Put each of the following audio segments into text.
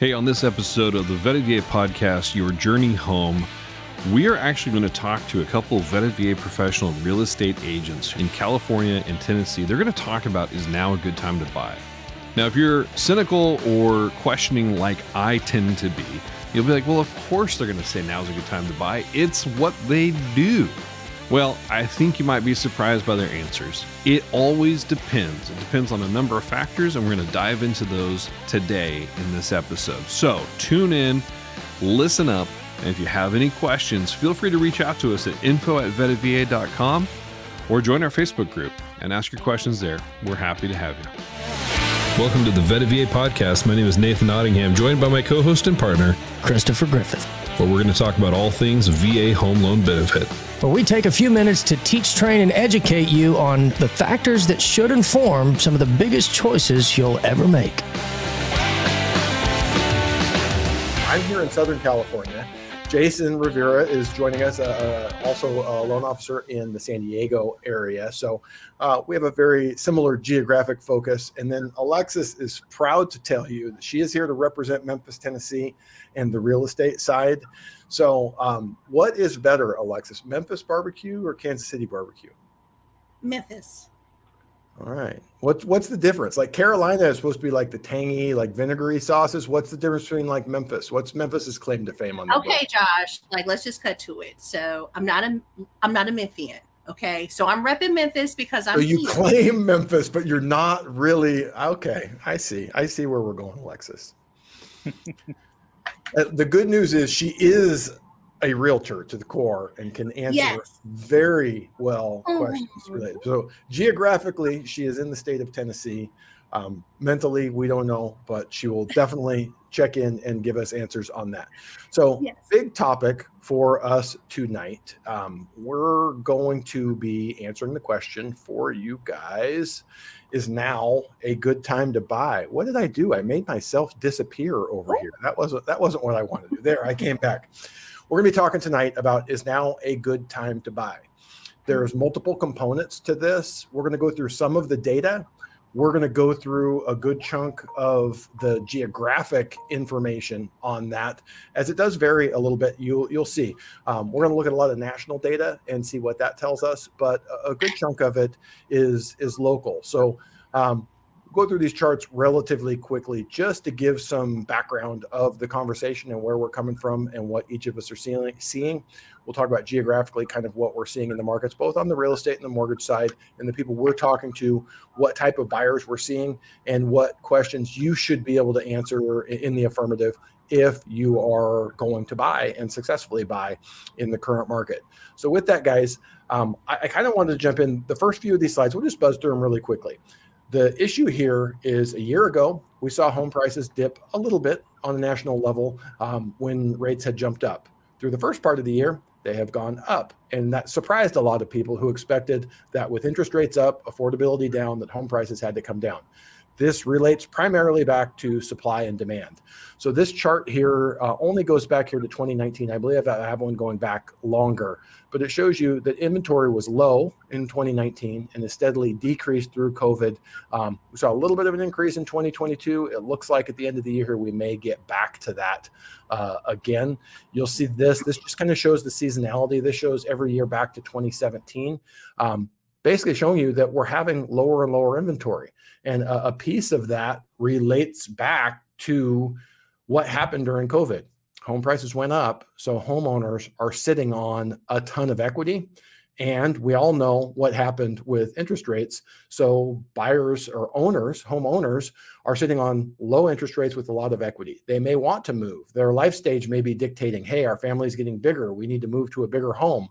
Hey, on this episode of the VA podcast, Your Journey Home, we are actually going to talk to a couple of VA professional real estate agents in California and Tennessee. They're going to talk about is now a good time to buy. Now, if you're cynical or questioning like I tend to be, you'll be like, well, of course they're going to say now's a good time to buy. It's what they do. Well, I think you might be surprised by their answers. It always depends. It depends on a number of factors, and we're going to dive into those today in this episode. So tune in, listen up, and if you have any questions, feel free to reach out to us at info at vettedva.com or join our Facebook group and ask your questions there. We're happy to have you. Welcome to the VA podcast. My name is Nathan Nottingham, joined by my co host and partner, Christopher Griffith, where we're going to talk about all things VA home loan benefit where we take a few minutes to teach, train, and educate you on the factors that should inform some of the biggest choices you'll ever make. I'm here in Southern California. Jason Rivera is joining us, uh, uh, also a loan officer in the San Diego area. So uh, we have a very similar geographic focus. And then Alexis is proud to tell you that she is here to represent Memphis, Tennessee, and the real estate side. So, um, what is better, Alexis, Memphis barbecue or Kansas City barbecue? Memphis. All right. What's what's the difference? Like Carolina is supposed to be like the tangy, like vinegary sauces. What's the difference between like Memphis? What's Memphis's claim to fame on? Okay, book? Josh. Like, let's just cut to it. So, I'm not a I'm not a Memphian. Okay, so I'm repping Memphis because I'm. So you here. claim Memphis, but you're not really. Okay, I see. I see where we're going, Alexis. Uh, the good news is she is a realtor to the core and can answer yes. very well mm-hmm. questions related. So geographically, she is in the state of Tennessee. Um, mentally, we don't know, but she will definitely check in and give us answers on that. So, yes. big topic for us tonight. Um, we're going to be answering the question for you guys is now a good time to buy. What did I do? I made myself disappear over here. That wasn't that wasn't what I wanted to do. There, I came back. We're going to be talking tonight about is now a good time to buy. There's multiple components to this. We're going to go through some of the data we're going to go through a good chunk of the geographic information on that. As it does vary a little bit you'll you'll see. Um, we're going to look at a lot of national data and see what that tells us but a, good chunk of it is is local. So um, go through these charts relatively quickly just to give some background of the conversation and where we're coming from and what each of us are seeing We'll talk about geographically kind of what we're seeing in the markets, both on the real estate and the mortgage side, and the people we're talking to, what type of buyers we're seeing, and what questions you should be able to answer in the affirmative if you are going to buy and successfully buy in the current market. So, with that, guys, um, I, I kind of wanted to jump in. The first few of these slides, we'll just buzz through them really quickly. The issue here is a year ago, we saw home prices dip a little bit on the national level um, when rates had jumped up. Through the first part of the year, they have gone up. And that surprised a lot of people who expected that with interest rates up, affordability down, that home prices had to come down. This relates primarily back to supply and demand. So this chart here uh, only goes back here to 2019. I believe I have one going back longer, but it shows you that inventory was low in 2019 and has steadily decreased through COVID. Um, we saw a little bit of an increase in 2022. It looks like at the end of the year here we may get back to that uh, again. You'll see this. This just kind of shows the seasonality. This shows every year back to 2017. Um, basically showing you that we're having lower and lower inventory. And a, a piece of that relates back to what happened during COVID. Home prices went up, so homeowners are sitting on a ton of equity. And we all know what happened with interest rates. So buyers or owners, homeowners, are sitting on low interest rates with a lot of equity. They may want to move. Their life stage may be dictating, hey, our family's getting bigger. We need to move to a bigger home.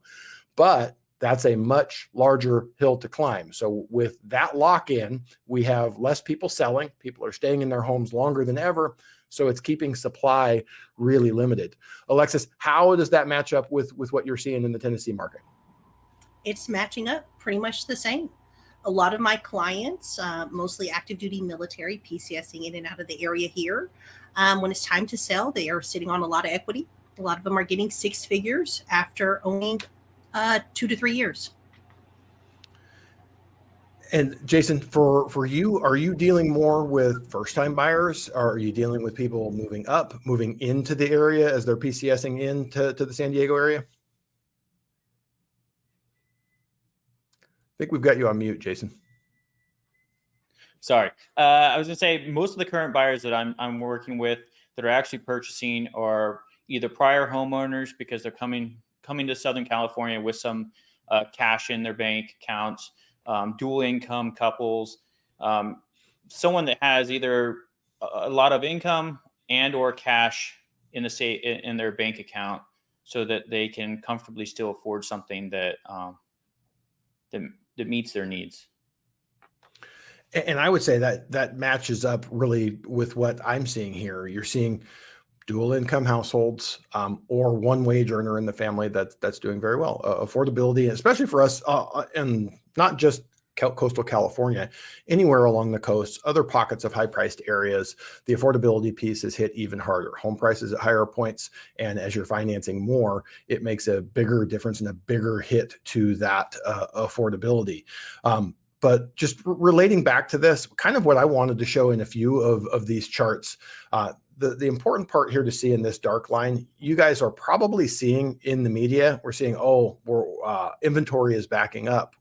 But that's a much larger hill to climb. So, with that lock in, we have less people selling. People are staying in their homes longer than ever. So, it's keeping supply really limited. Alexis, how does that match up with, with what you're seeing in the Tennessee market? It's matching up pretty much the same. A lot of my clients, uh, mostly active duty military, PCSing in and out of the area here, um, when it's time to sell, they are sitting on a lot of equity. A lot of them are getting six figures after owning uh, two to three years. And Jason, for for you, are you dealing more with first time buyers? Or Are you dealing with people moving up, moving into the area as they're PCSing into to the San Diego area? I think we've got you on mute, Jason. Sorry, uh, I was going to say most of the current buyers that I'm I'm working with that are actually purchasing are either prior homeowners because they're coming coming to Southern California with some uh, cash in their bank accounts um, dual income couples, um, someone that has either a lot of income and or cash in the state in their bank account so that they can comfortably still afford something that um, that, that meets their needs. And i would say that that matches up really with what i'm seeing here. You're seeing dual income households um, or one wage earner in the family that that's doing very well uh, affordability especially for us uh, uh and not just coastal California, anywhere along the coast, other pockets of high priced areas, the affordability piece is hit even harder. Home prices at higher points. And as you're financing more, it makes a bigger difference and a bigger hit to that uh, affordability. Um, but just relating back to this, kind of what I wanted to show in a few of, of these charts. Uh, the, the important part here to see in this dark line, you guys are probably seeing in the media, we're seeing, oh, we're, uh, inventory is backing up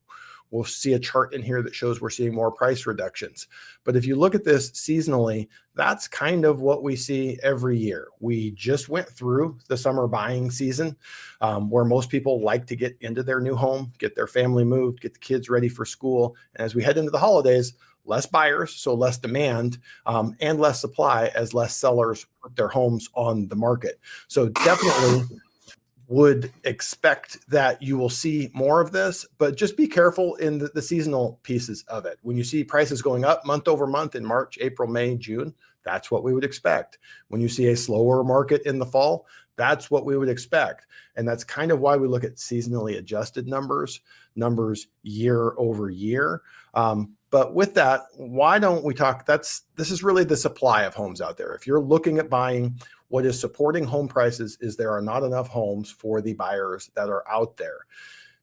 We'll see a chart in here that shows we're seeing more price reductions. But if you look at this seasonally, that's kind of what we see every year. We just went through the summer buying season um, where most people like to get into their new home, get their family moved, get the kids ready for school. And as we head into the holidays, less buyers, so less demand, um, and less supply as less sellers put their homes on the market. So definitely would expect that you will see more of this, but just be careful in the, the, seasonal pieces of it. When you see prices going up month over month in March, April, May, June, that's what we would expect. When you see a slower market in the fall, that's what we would expect. And that's kind of why we look at seasonally adjusted numbers, numbers year over year. Um, but with that, why don't we talk? That's this is really the supply of homes out there. If you're looking at buying, what is supporting home prices is there are not enough homes for the buyers that are out there.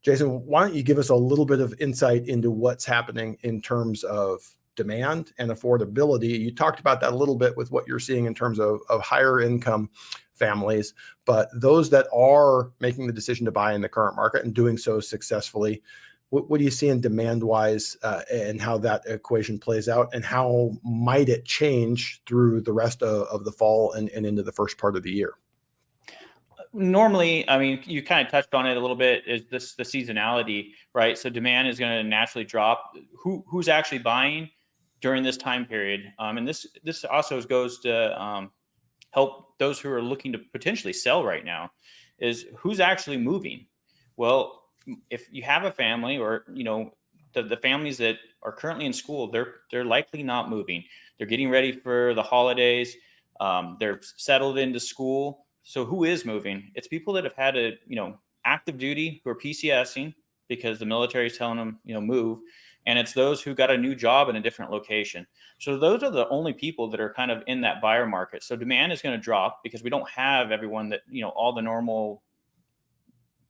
Jason, why don't you give us a little bit of insight into what's happening in terms of demand and affordability? You talked about that a little bit with what you're seeing in terms of, of higher income families, but those that are making the decision to buy in the current market and doing so successfully, what, what do you see in demand wise uh, and how that equation plays out and how might it change through the rest of, of the fall and, and into the first part of the year? Normally i mean you kind of touched on it a little bit is this the seasonality right? So demand is going to naturally drop. Who who's actually buying during this time period? Um, and this this also goes to um, help those who are looking to potentially sell right now is who's actually moving? Well if you have a family or you know the, the families that are currently in school they're they're likely not moving. They're getting ready for the holidays. Um, they're settled into school. So who is moving? It's people that have had a you know active duty who are pcsing because the military is telling them you know move. And it's those who got a new job in a different location. So those are the only people that are kind of in that buyer market. So demand is going to drop because we don't have everyone that you know all the normal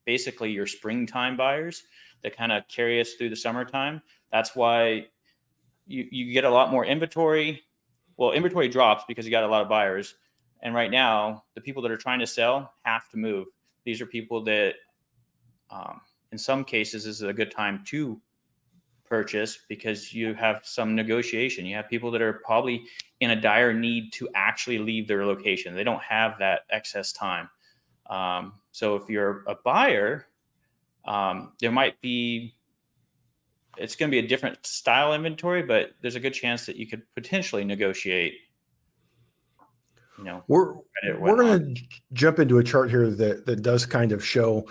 basically your springtime buyers that kind of carry us through the summertime. That's why you, you get a lot more inventory. Well, inventory drops because you got a lot of buyers. And right now, the people that are trying to sell have to move. These are people that, um, in some cases, this is a good time to purchase because you have some negotiation. You have people that are probably in a dire need to actually leave their location. They don't have that excess time. Um, so if you're a buyer, um, there might be it's going to be a different style inventory, but there's a good chance that you could potentially negotiate. You know, we're we're going to jump into a chart here that that does kind of show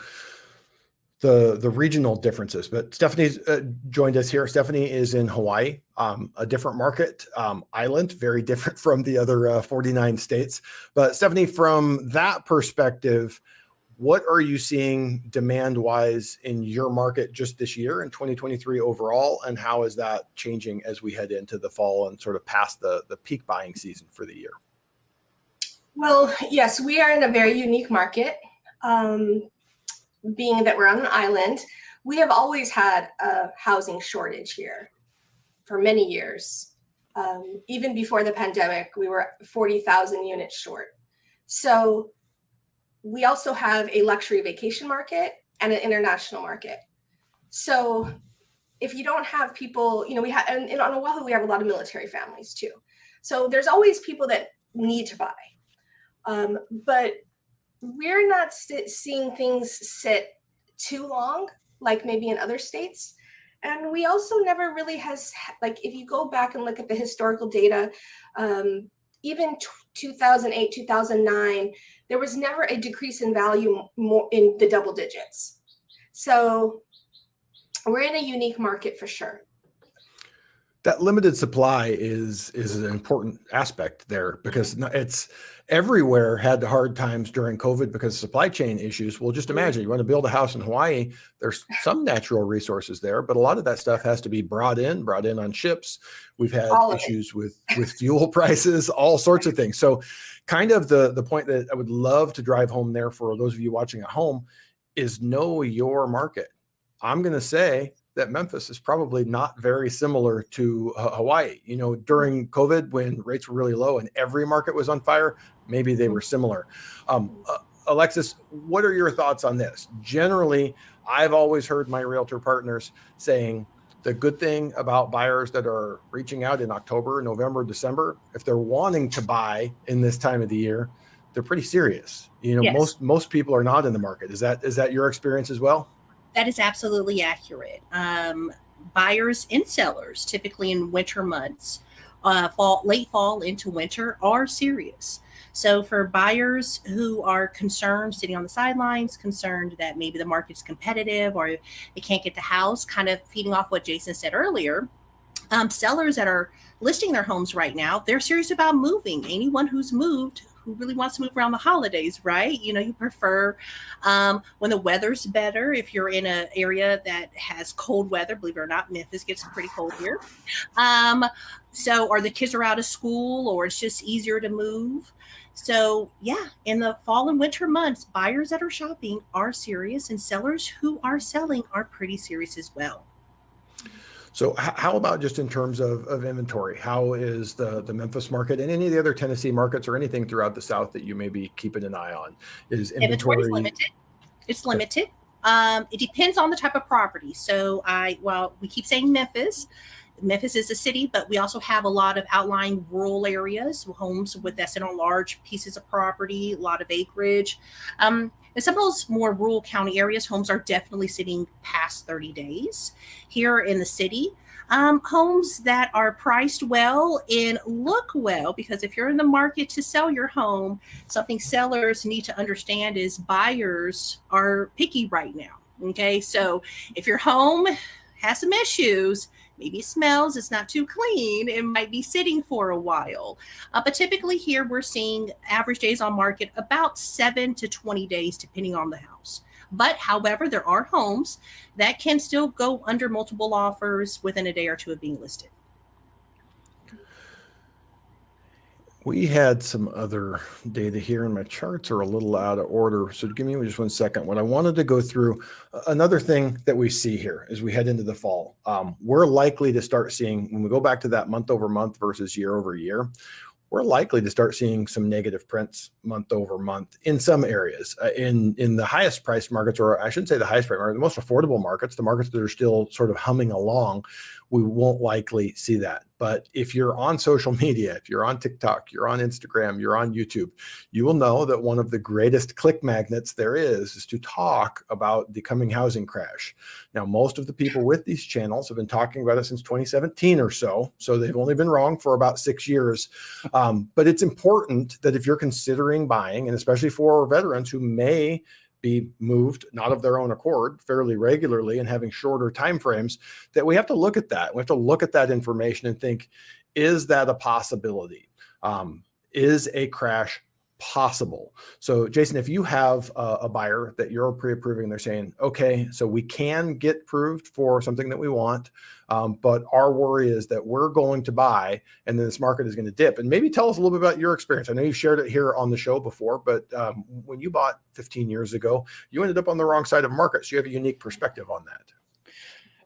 the the regional differences. But Stephanie's uh, joined us here. Stephanie is in Hawaii, um, a different market um, island, very different from the other uh, 49 states. But Stephanie, from that perspective, what are you seeing demand wise in your market just this year in 2023 overall? And how is that changing as we head into the fall and sort of past the, the peak buying season for the year? Well, yes, we are in a very unique market. Um, being that we're on an island, we have always had a housing shortage here. for many years. Um, even before the pandemic, we were 40,000 units short. So we also have a luxury vacation market and an international market. So if you don't have people, you know, we have, and, and on Oahu, we have a lot of military families too. So there's always people that need to buy. Um, but we're not seeing things sit too long, like maybe in other states. And we also never really has like if you go back and look at the historical data, um, even t- 2008, 2009, there was never a decrease in value more in the double digits. So we're in a unique market for sure that limited supply is is an important aspect there because it's everywhere had the hard times during COVID because supply chain issues. Well, just imagine you want to build a house in Hawaii. There's some natural resources there, but a lot of that stuff has to be brought in, brought in on ships. We've had issues with with fuel prices, all sorts of things. So, kind of the the point that I would love to drive home there for those of you watching at home is know your market. I'm going to say that Memphis is probably not very similar to uh, Hawaii. You know, during COVID, when rates were really low and every market was on fire, maybe they were similar. Um, uh, Alexis, what are your thoughts on this? Generally, I've always heard my realtor partners saying the good thing about buyers that are reaching out in October, November, December, if they're wanting to buy in this time of the year, they're pretty serious. You know, yes. most most people are not in the market. Is that is that your experience as well? That is absolutely accurate. Um, buyers and sellers, typically in winter months, uh, fall, late fall into winter, are serious. So for buyers who are concerned, sitting on the sidelines, concerned that maybe the market's competitive or they can't get the house, kind of feeding off what Jason said earlier, um, sellers that are listing their homes right now, they're serious about moving. Anyone who's moved who really wants to move around the holidays, right? You know, you prefer um, when the weather's better. If you're in an area that has cold weather, believe it or not, Memphis gets pretty cold here. Um, so, or the kids are out of school, or it's just easier to move. So, yeah, in the fall and winter months, buyers that are shopping are serious, and sellers who are selling are pretty serious as well. So how about just in terms of, of inventory? How is the, the Memphis market and any of the other Tennessee markets or anything throughout the South that you may be keeping an eye on? Is inventory, inventory limited? It's limited. Um, it depends on the type of property. So I, well, we keep saying Memphis. Memphis is a city, but we also have a lot of outlying rural areas, homes with that sit on large pieces of property, a lot of acreage. Um, in some of those more rural county areas, homes are definitely sitting past 30 days. Here in the city, um, homes that are priced well and look well, because if you're in the market to sell your home, something sellers need to understand is buyers are picky right now. Okay, so if your home has some issues, maybe smells, it's not too clean, it might be sitting for a while. Uh, but typically, here we're seeing average days on market about seven to 20 days, depending on the house. But however, there are homes that can still go under multiple offers within a day or two of being listed. We had some other data here, and my charts are a little out of order. So give me just one second. What I wanted to go through, another thing that we see here as we head into the fall, um, we're likely to start seeing when we go back to that month over month versus year over year we're likely to start seeing some negative prints month over month in some areas. Uh, in in the highest priced markets, or I shouldn't say the highest priced market, the most affordable markets, the markets that are still sort of humming along, we won't likely see that. But if you're on social media, if you're on TikTok, you're on Instagram, you're on YouTube, you will know that one of the greatest click magnets there is is to talk about the coming housing crash. Now, most of the people with these channels have been talking about it since 2017 or so. So they've only been wrong for about six years. Um, but it's important that if you're considering buying, and especially for veterans who may be moved not of their own accord fairly regularly and having shorter time frames that we have to look at that. We have to look at that information and think is that a possibility? Um, is a crash possible. So, Jason, if you have a, a buyer that you're pre-approving, they're saying, okay, so we can get approved for something that we want, um, but our worry is that we're going to buy, and then this market is going to dip. And maybe tell us a little bit about your experience. I know you've shared it here on the show before, but um, when you bought 15 years ago, you ended up on the wrong side of markets. So you have a unique perspective on that.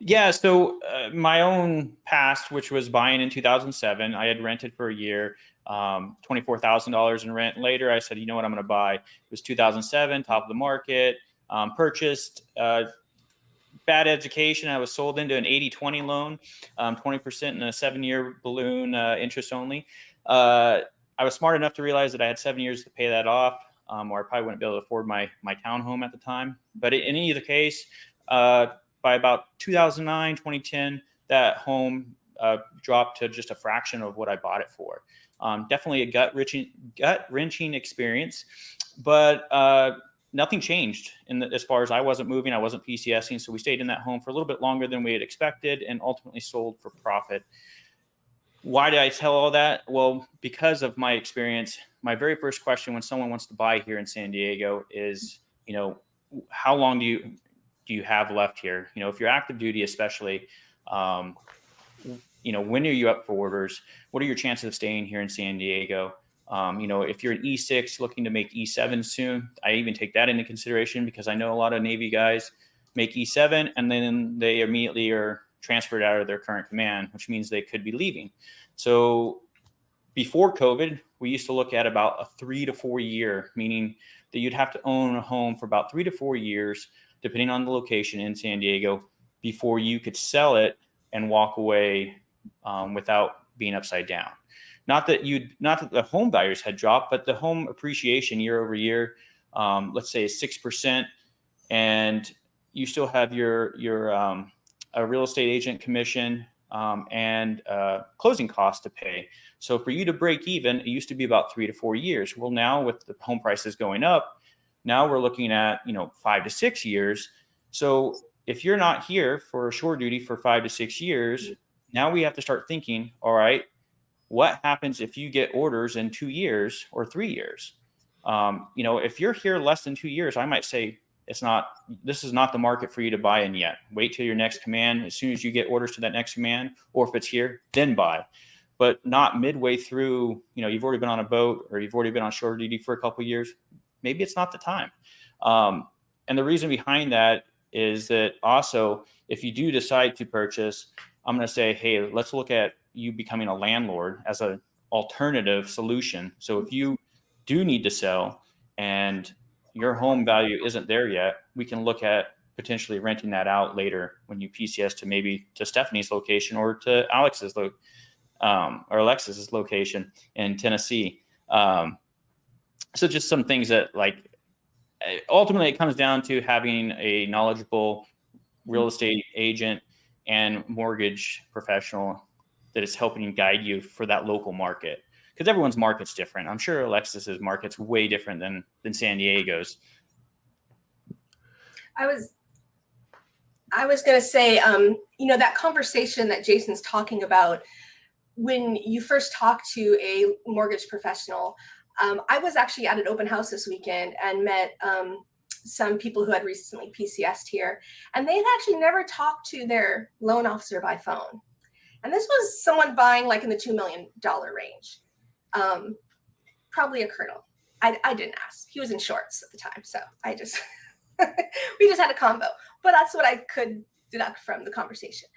Yeah, so uh, my own past, which was buying in 2007, I had rented for a year, um, $24,000 in rent. Later, I said, you know what, I'm going to buy. It was 2007, top of the market, um, purchased. Uh, bad education. I was sold into an 80 20 loan, um, 20% in a seven year balloon, uh, interest only. Uh, I was smart enough to realize that I had seven years to pay that off, um, or I probably wouldn't be able to afford my, my townhome at the time. But in either case, uh, by about 2009, 2010, that home uh, to just a fraction of what I bought it for. Um, definitely a gut wrenching, gut wrenching experience, but uh, nothing changed in the, as far as I wasn't moving, I wasn't PCSing, so we stayed in that home for a little bit longer than we had expected, and ultimately sold for profit. Why did I tell all that? Well, because of my experience, my very first question when someone wants to buy here in San Diego is, you know, how long do you do you have left here? You know, if you're active duty, especially, um, you know, when are you up for orders? What are your chances of staying here in San Diego? Um, you know, if you're an E6 looking to make E7 soon, I even take that into consideration because I know a lot of Navy guys make E7 and then they immediately are transferred out of their current command, which means they could be leaving. So before COVID, we used to look at about a three to four year, meaning that you'd have to own a home for about three to four years depending on the location in San Diego, before you could sell it and walk away um, without being upside down. Not that you, not that the home values had dropped, but the home appreciation year over year, um, let's say six percent, and you still have your your um, a real estate agent commission um, and uh, closing costs to pay. So for you to break even, it used to be about three to four years. Well, now with the home prices going up, now we're looking at, you know, five to six years. So if you're not here for shore duty for five to six years, now we have to start thinking, all right, what happens if you get orders in two years or three years? Um, you know, if you're here less than two years, I might say it's not, this is not the market for you to buy in yet. Wait till your next command. As soon as you get orders to that next command, or if it's here, then buy but not midway through you know you've already been on a boat or you've already been on shore duty for a couple years maybe it's not the time. Um, and the reason behind that is that also, if you do decide to purchase, I'm going to say, hey, let's look at you becoming a landlord as an alternative solution. So if you do need to sell and your home value isn't there yet, we can look at potentially renting that out later when you PCS to maybe to Stephanie's location or to Alex's lo- um, or Alexis's location in Tennessee. Um, so just some things that like ultimately it comes down to having a knowledgeable real estate agent and mortgage professional that is helping guide you for that local market. Because everyone's market's different. I'm sure alexis's market's way different than than san diego's. I was i was going to say um you know that conversation that jason's talking about when you first talk to a mortgage professional um, I was actually at an open house this weekend and met um, some people who had recently PCSed here, and they had actually never talked to their loan officer by phone. And this was someone buying like in the $2 million range, um, probably a colonel. I, I didn't ask. He was in shorts at the time. So I just, we just had a combo. But that's what I could deduct from the conversation.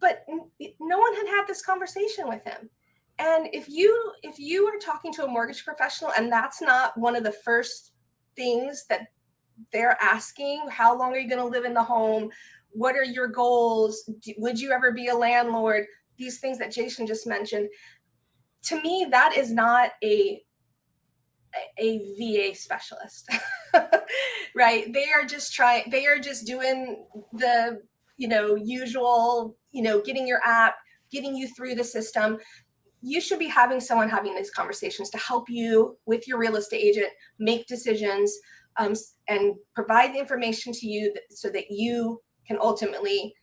But no one had had this conversation with him and if you if you are talking to a mortgage professional and that's not one of the first things that they're asking how long are you going to live in the home? What are your goals? Would you ever be a landlord? These things that jason just mentioned. To me that is not a a va specialist right? They are just trying they are just doing the you know usual you know getting your app getting you through the system. You should be having someone having these conversations to help you with your real estate agent make decisions um, and provide the information to you so that you can ultimately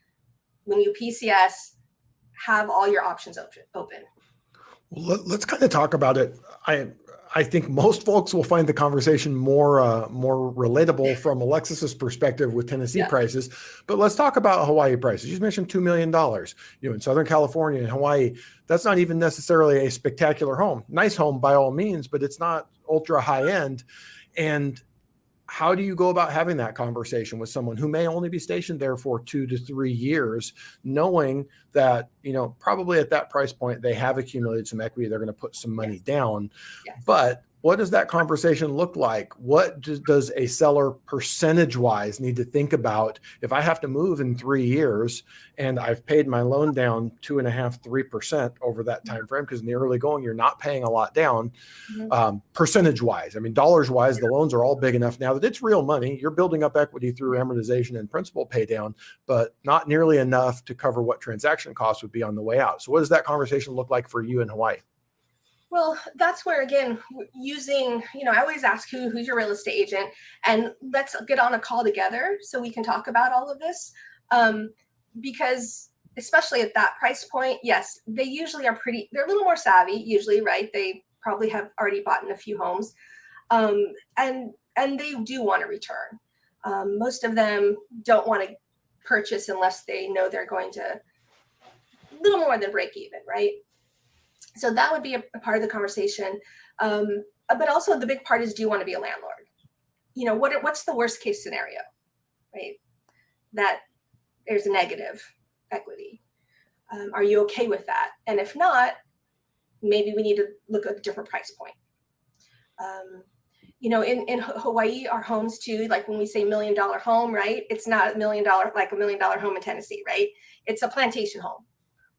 when you pcs have all your options open well, let, us kind of talk about it i I think most folks will find the conversation more uh, more relatable from Alexis's perspective with Tennessee yeah. prices. But let's talk about Hawaii prices. You mentioned two million dollars. You know, in Southern California and Hawaii, that's not even necessarily a spectacular home. Nice home by all means, but it's not ultra high end. And how do you go about having that conversation with someone who may only be stationed there for two to three years knowing that you know probably at that price point they have accumulated some equity they're going to put some money yes. down yes. but what does that conversation look like? What does a seller percentage wise need to think about if I have to move in three years and I've paid my loan down two and a half, three percent over that time frame? Because in the early going, you're not paying a lot down mm-hmm. um, percentage wise. I mean, dollars wise, the loans are all big enough now that it's real money. You're building up equity through amortization and principal pay down, but not nearly enough to cover what transaction costs would be on the way out. So, what does that conversation look like for you in Hawaii? Well, that's where again, using, you know, I always ask who who's your real estate agent, and let's get on a call together so we can talk about all of this. Um, because especially at that price point, yes, they usually are pretty. They're a little more savvy, usually, right? They probably have already bought in a few homes, um, and and they do want to return. Um, most of them don't want to purchase unless they know they're going to a little more than break even, right? So that would be a, a part of the conversation. Um, but also the big part is do you want to be a landlord? You know, what what's the worst case scenario? Right? That there's a negative equity. Um, are you okay with that? And if not, maybe we need to look at a different price point. Um, you know, in, in Hawaii, our homes too, like when we say million dollar home, right? It's not a million dollar, like a million dollar home in Tennessee, right? It's a plantation home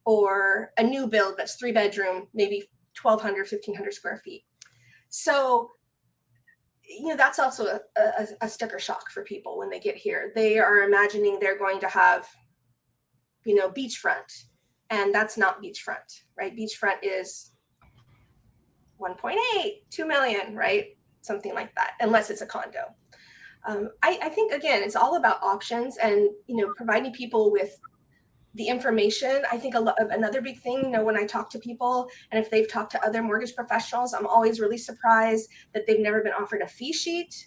or a new build that's three bedroom, maybe 1200, 1500 square feet. So, you know, that's also a, a, a sticker shock for people when they get here. They are imagining they're going to have, you know, beachfront, and that's not beachfront, right? Beachfront is 1.8, 2 million, right? Something like that, unless it's a condo. Um, I, I, think again, it's all about options and you know providing people with the information i think another big thing you know when i talk to people and if they've talked to other mortgage professionals i'm always really surprised that they've never been offered a fee sheet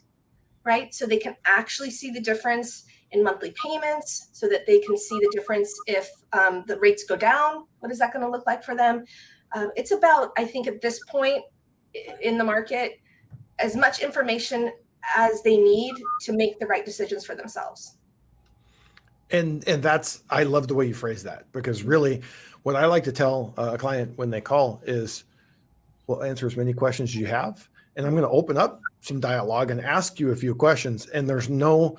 right? So they can actually see the difference in monthly payments so that they can see the difference if um, the rates go down what is that going to look like for them? Um, it's about i think at this point in the market as much information as they need to make the right decisions for themselves and and that's i love the way you phrase that because really what i like to tell a client when they call is we'll answer as many questions as you have and i'm going to open up some dialogue and ask you a few questions. And there's no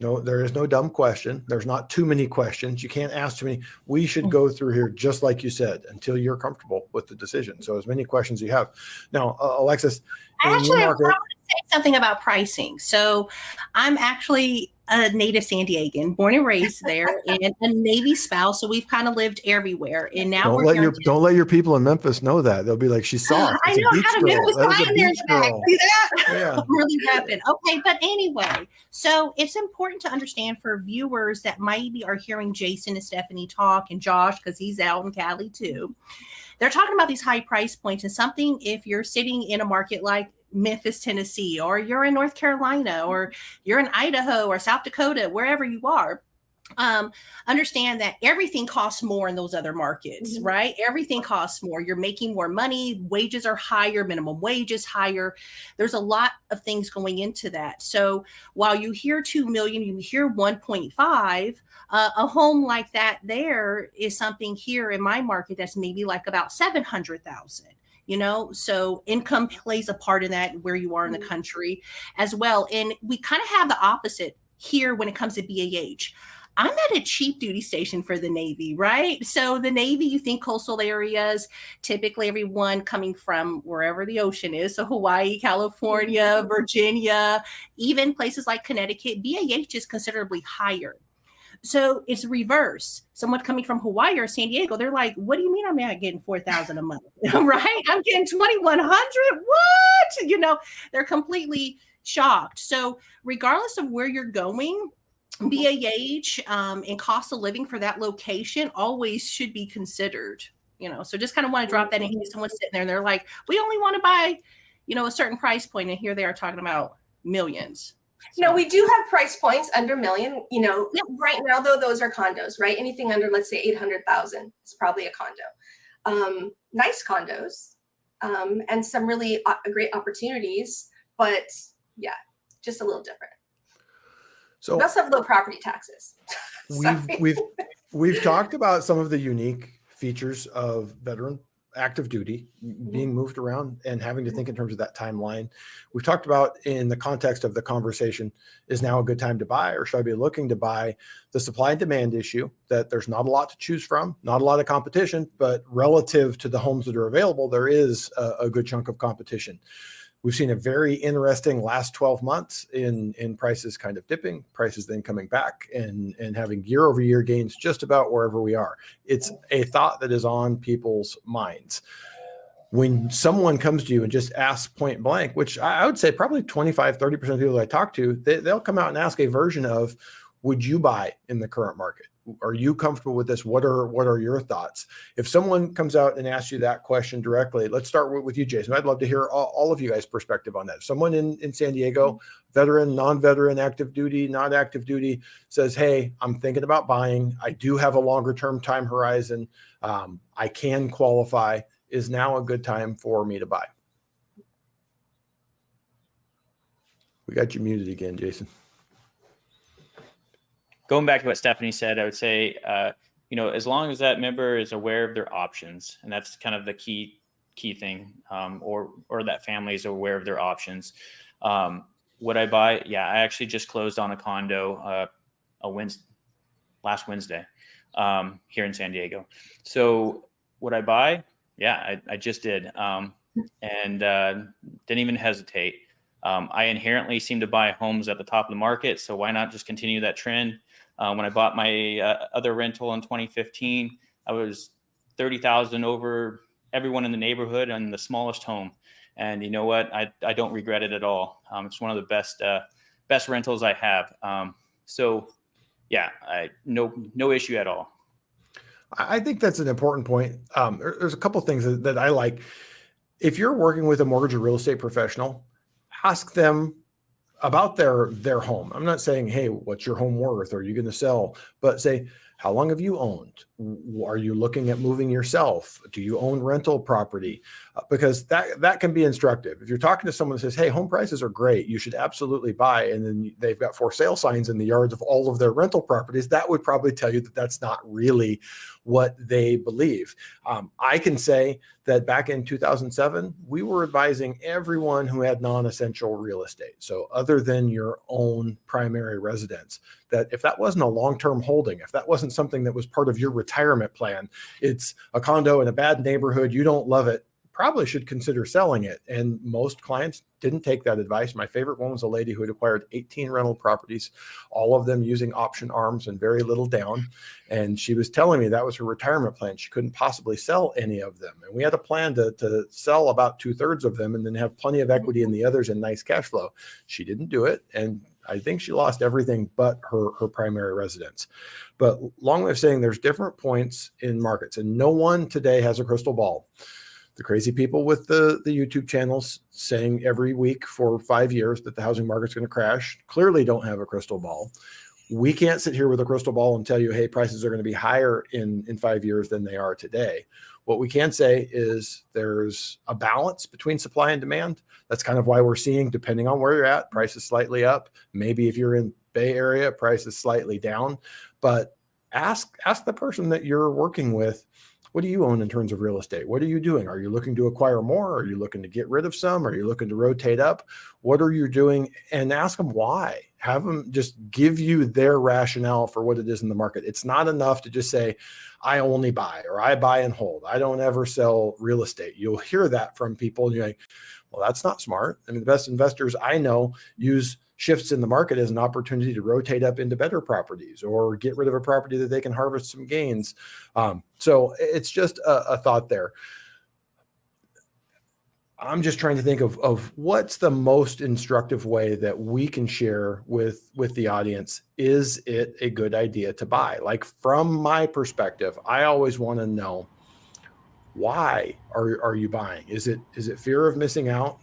no there is no dumb question. There's not too many questions. You can't ask too many. We should go through here just like you said until you're comfortable with the decision. So as many questions you have. Now uh, alexis actually market, i want to say something about pricing so i'm actually a native San Diegan, born and raised there, and a Navy spouse. So we've kind of lived everywhere. And now don't let your don't let your people in Memphis know that they'll be like, she's uh, soft. I know. Had a Memphis guy in there. See that? Yeah. really rapid. Okay, but anyway, so it's important to understand for viewers that maybe are hearing Jason and Stephanie talk, and Josh because he's out in Cali too. They're talking about these high price points and something. If you're sitting in a market like Memphis, Tennessee, or you're in North Carolina, or you're in Idaho or South Dakota, wherever you are, um, understand that everything costs more in those other markets, mm-hmm. right? Everything costs more. You're making more money, wages are higher, minimum wage is higher. There's a lot of things going into that. So while you hear 2 million, you hear 1.5, uh, a home like that there is something here in my market that's maybe like about 700,000 you know so income plays a part in that where you are in the mm-hmm. country as well and we kind of have the opposite here when it comes to bah I'm at a cheap duty station for the Navy, right? So the Navy, you think coastal areas, typically everyone coming from wherever the ocean is. So Hawaii, California, mm-hmm. Virginia, even places like Connecticut, BAH is considerably higher. So it's reverse. Someone coming from Hawaii or San Diego, they're like, "What do you mean I'm not getting four thousand a month? right? I'm getting twenty one hundred. What? You know, they're completely shocked. So regardless of where you're going, BAH um, and cost of living for that location always should be considered. You know, so just kind of want to drop that in case someone's sitting there and they're like, "We only want to buy." You know, a certain price point, and here they are talking about millions. No, we do have price points under million. You know, yeah. right now though, those are condos, right? Anything under, let's say, eight hundred thousand is probably a condo. Um, nice condos, um, and some really uh, great opportunities. But yeah, just a little different. So we also have low property taxes. we've we've we've talked about some of the unique features of veteran active duty Mm-hmm. being moved around and having to think in terms of that timeline. We've talked about in the context of the conversation is now a good time to buy or should I be looking to buy the supply and demand issue that there's not a lot to choose from, not a lot of competition, but relative to the homes that are available, there is a, a good chunk of competition. We've seen a very interesting last 12 months in in prices kind of dipping, prices then coming back and and having year over year gains just about wherever we are. It's a thought that is on people's minds. When someone comes to you and just asks point blank, which I would say probably 25, 30% of people that I talk to, they, they'll come out and ask a version of, would you buy in the current market? Are you comfortable with this? What are what are your thoughts? If someone comes out and asks you that question directly, let's start with, with you, Jason. I'd love to hear all, all of you guys' perspective on that. Someone in, in San Diego, veteran, non-veteran, active duty, not active duty, says, Hey, I'm thinking about buying. I do have a longer term time horizon. Um, I can qualify. Is now a good time for me to buy? We got you muted again, Jason. Going back to what Stephanie said, I would say, uh, you know, as long as that member is aware of their options, and that's kind of the key key thing, um, or or that family is aware of their options. Um, would I buy? Yeah, I actually just closed on a condo uh, a Wednesday, last Wednesday um, here in San Diego. So would I buy? Yeah, I, I just did, um, and uh, didn't even hesitate. Um, I inherently seem to buy homes at the top of the market, so why not just continue that trend? Uh, when I bought my uh, other rental in 2015, I was 30,000 over everyone in the neighborhood and the smallest home. And you know what? I, I don't regret it at all. Um, it's one of the best uh, best rentals I have. Um, so, yeah, I, no no issue at all. I think that's an important point. Um, there's a couple things that, that I like. If you're working with a mortgage or real estate professional, ask them about their their home. I'm not saying, "Hey, what's your home worth? Are you going to sell?" But say, "How long have you owned? Are you looking at moving yourself? Do you own rental property?" Uh, because that that can be instructive. If you're talking to someone that says, "Hey, home prices are great. You should absolutely buy," and then they've got for sale signs in the yards of all of their rental properties, that would probably tell you that that's not really what they believe. Um, I can say that back in 2007, we were advising everyone who had non essential real estate. So, other than your own primary residence, that if that wasn't a long term holding, if that wasn't something that was part of your retirement plan, it's a condo in a bad neighborhood, you don't love it, probably should consider selling it. And most clients didn't take that advice. My favorite one was a lady who had acquired 18 rental properties, all of them using option arms and very little down. And she was telling me that was her retirement plan. She couldn't possibly sell any of them. And we had a plan to, to sell about two thirds of them and then have plenty of equity in the others and nice cash flow. She didn't do it. And I think she lost everything but her, her primary residence. But long way of saying there's different points in markets, and no one today has a crystal ball the crazy people with the the YouTube channels saying every week for five years that the housing market's going to crash clearly don't have a crystal ball. We can't sit here with a crystal ball and tell you, hey, prices are going to be higher in in five years than they are today. What we can say is there's a balance between supply and demand. That's kind of why we're seeing, depending on where you're at, prices slightly up. Maybe if you're in Bay Area, prices slightly down. But ask ask the person that you're working with what do you own in terms of real estate? What are you doing? Are you looking to acquire more? Are you looking to get rid of some? Are you looking to rotate up? What are you doing? And ask them why. Have them just give you their rationale for what it is in the market. It's not enough to just say, I only buy or I buy and hold. I don't ever sell real estate. You'll hear that from people. And you're like, well, that's not smart. I mean, the best investors I know use shifts in the market as an opportunity to rotate up into better properties or get rid of a property that they can harvest some gains. Um, so it's just a, a, thought there. I'm just trying to think of, of what's the most instructive way that we can share with with the audience. Is it a good idea to buy? Like from my perspective, I always want to know why are, are you buying? Is it is it fear of missing out?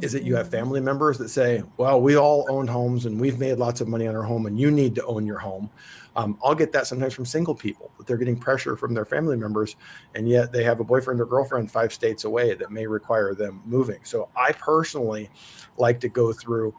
Is it you have family members that say, well, we all own homes and we've made lots of money on our home and you need to own your home. Um, I'll get that sometimes from single people that they're getting pressure from their family members and yet they have a boyfriend or girlfriend five states away that may require them moving. So I personally like to go through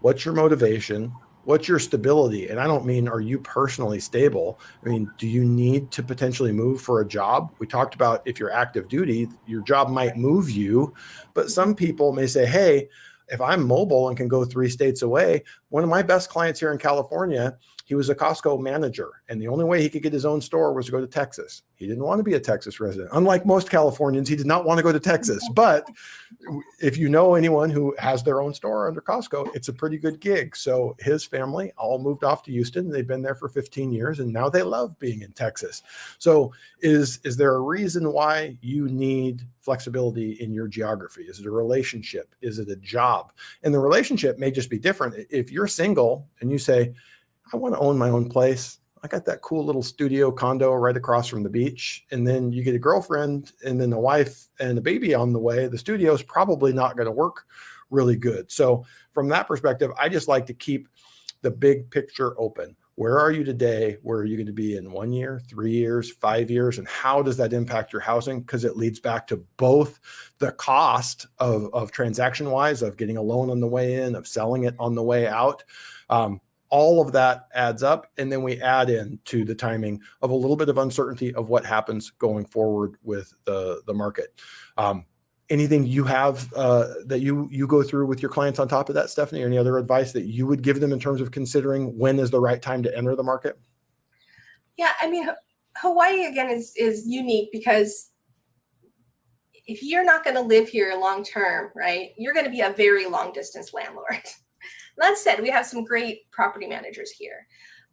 what's your motivation what's your stability? And i don't mean are you personally stable? I mean do you need to potentially move for a job? We talked about if you're active duty your job might move you but some people may say hey if i'm mobile and can go three states away one of my best clients here in california he was a Costco manager, and the only way he could get his own store was to go to Texas. He didn't want to be a Texas resident. Unlike most Californians, he did not want to go to Texas. But if you know anyone who has their own store under Costco, it's a pretty good gig. So his family all moved off to Houston. They've been there for 15 years, and now they love being in Texas. So is is there a reason why you need flexibility in your geography? Is it a relationship? Is it a job? And the relationship may just be different. If you're single and you say, I want to own my own place. I got that cool little studio condo right across from the beach. And then you get a girlfriend and then a wife and a baby on the way. The studio is probably not going to work really good. So, from that perspective, I just like to keep the big picture open. Where are you today? Where are you going to be in one year, three years, five years? And how does that impact your housing? Because it leads back to both the cost of, of transaction wise, of getting a loan on the way in, of selling it on the way out. Um, all of that adds up and then we add in to the timing of a little bit of uncertainty of what happens going forward with the the market. Um, anything you have uh, that you you go through with your clients on top of that stephanie or any other advice that you would give them in terms of considering when is the right time to enter the market? Yeah i mean hawaii again is is unique because if you're not going to live here long term right you're going to be a very long distance landlord that said, we have some great property managers here.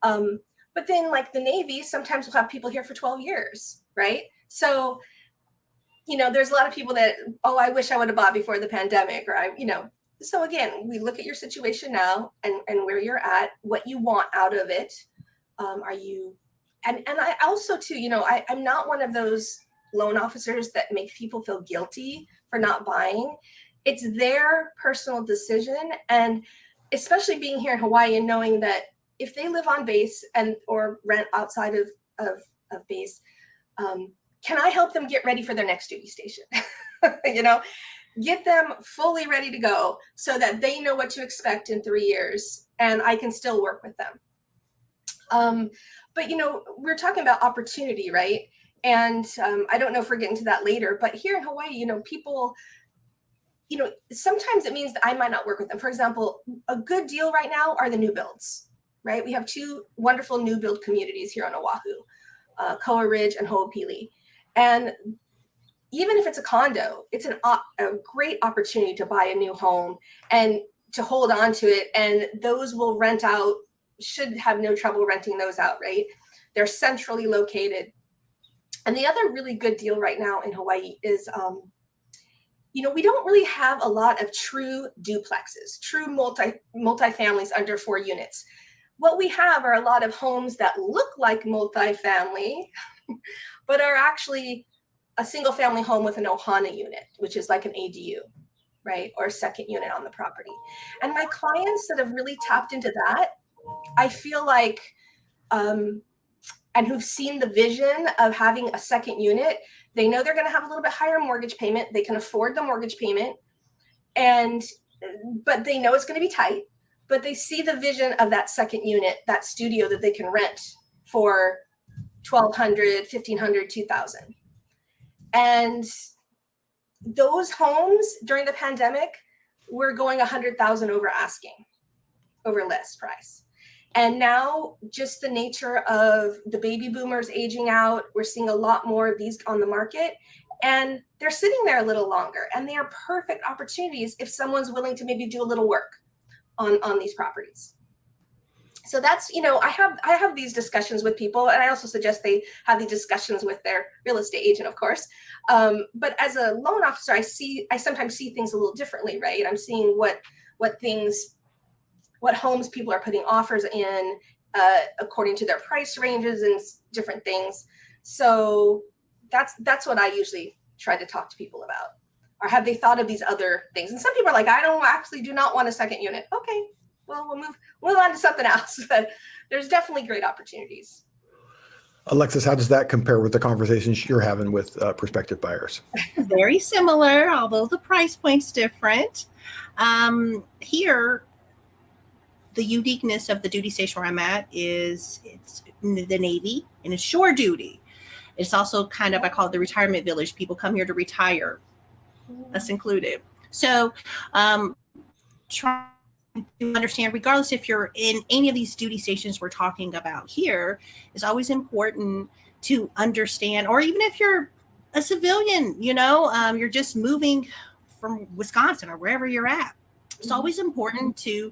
Um, but then, like the Navy, sometimes we'll have people here for 12 years, right? So, you know, there's a lot of people that, oh, I wish I would have bought before the pandemic, or I, you know. So again, we look at your situation now and and where you're at, what you want out of it. Um, are you, and and I also too, you know, I, I'm not one of those loan officers that make people feel guilty for not buying. It's their personal decision, and especially being here in Hawaii and knowing that if they live on base and or rent outside of of, of base, um, can I help them get ready for their next duty station? you know, get them fully ready to go so that they know what to expect in three years, and I can still work with them. Um, but you know, we're talking about opportunity, right? And um, I don't know if we're getting to that later, but here in Hawaii, you know, people you know, sometimes it means that I might not work with them. For example, a good deal right now are the new builds, right? We have two wonderful new build communities here on Oahu, uh, Koa Ridge and Ho'opili. And even if it's a condo, it's an, a great opportunity to buy a new home and to hold on to it. And those will rent out, should have no trouble renting those out, right? They're centrally located. And the other really good deal right now in Hawaii is um, you know, we don't really have a lot of true duplexes, true multi multi-families under four units. What we have are a lot of homes that look like multifamily, but are actually a single family home with an ohana unit, which is like an ADU, right? Or a second unit on the property. And my clients that have really tapped into that, I feel like um, and who've seen the vision of having a second unit, they know they're going to have a little bit higher mortgage payment. They can afford the mortgage payment. And, but they know it's going to be tight. But they see the vision of that second unit, that studio that they can rent for 1200 1500 2000 and those homes during the pandemic were going 100000 over asking over list price and now, just the nature of the baby boomers aging out, we're seeing a lot more of these on the market. And they're sitting there a little longer. And they are perfect opportunities if someone's willing to maybe do a little work on, on these properties. So that's, you know, I have I have these discussions with people, and I also suggest they have these discussions with their real estate agent, of course. Um, but as a loan officer, I see I sometimes see things a little differently, right? I'm seeing what what things what homes people are putting offers in uh, according to their price ranges and different things. So that's that's what I usually try to talk to people about. Or have they thought of these other things? And some people are like, I don't actually do not want a second unit. Okay, well we'll move move on to something else. But there's definitely great opportunities. Alexis, how does that compare with the conversations you're having with uh, prospective buyers? Very similar, although the price point's different. Um, here, the uniqueness of the duty station where I'm at is it's the Navy and it's shore duty. It's also kind of I call it the retirement village. People come here to retire. That's included. So, um, try to understand, regardless if you're in any of these duty stations we're talking about here, is always important to understand, or even if you're a civilian, you know, um, you're just moving from Wisconsin or wherever you're at. It's mm-hmm. always important to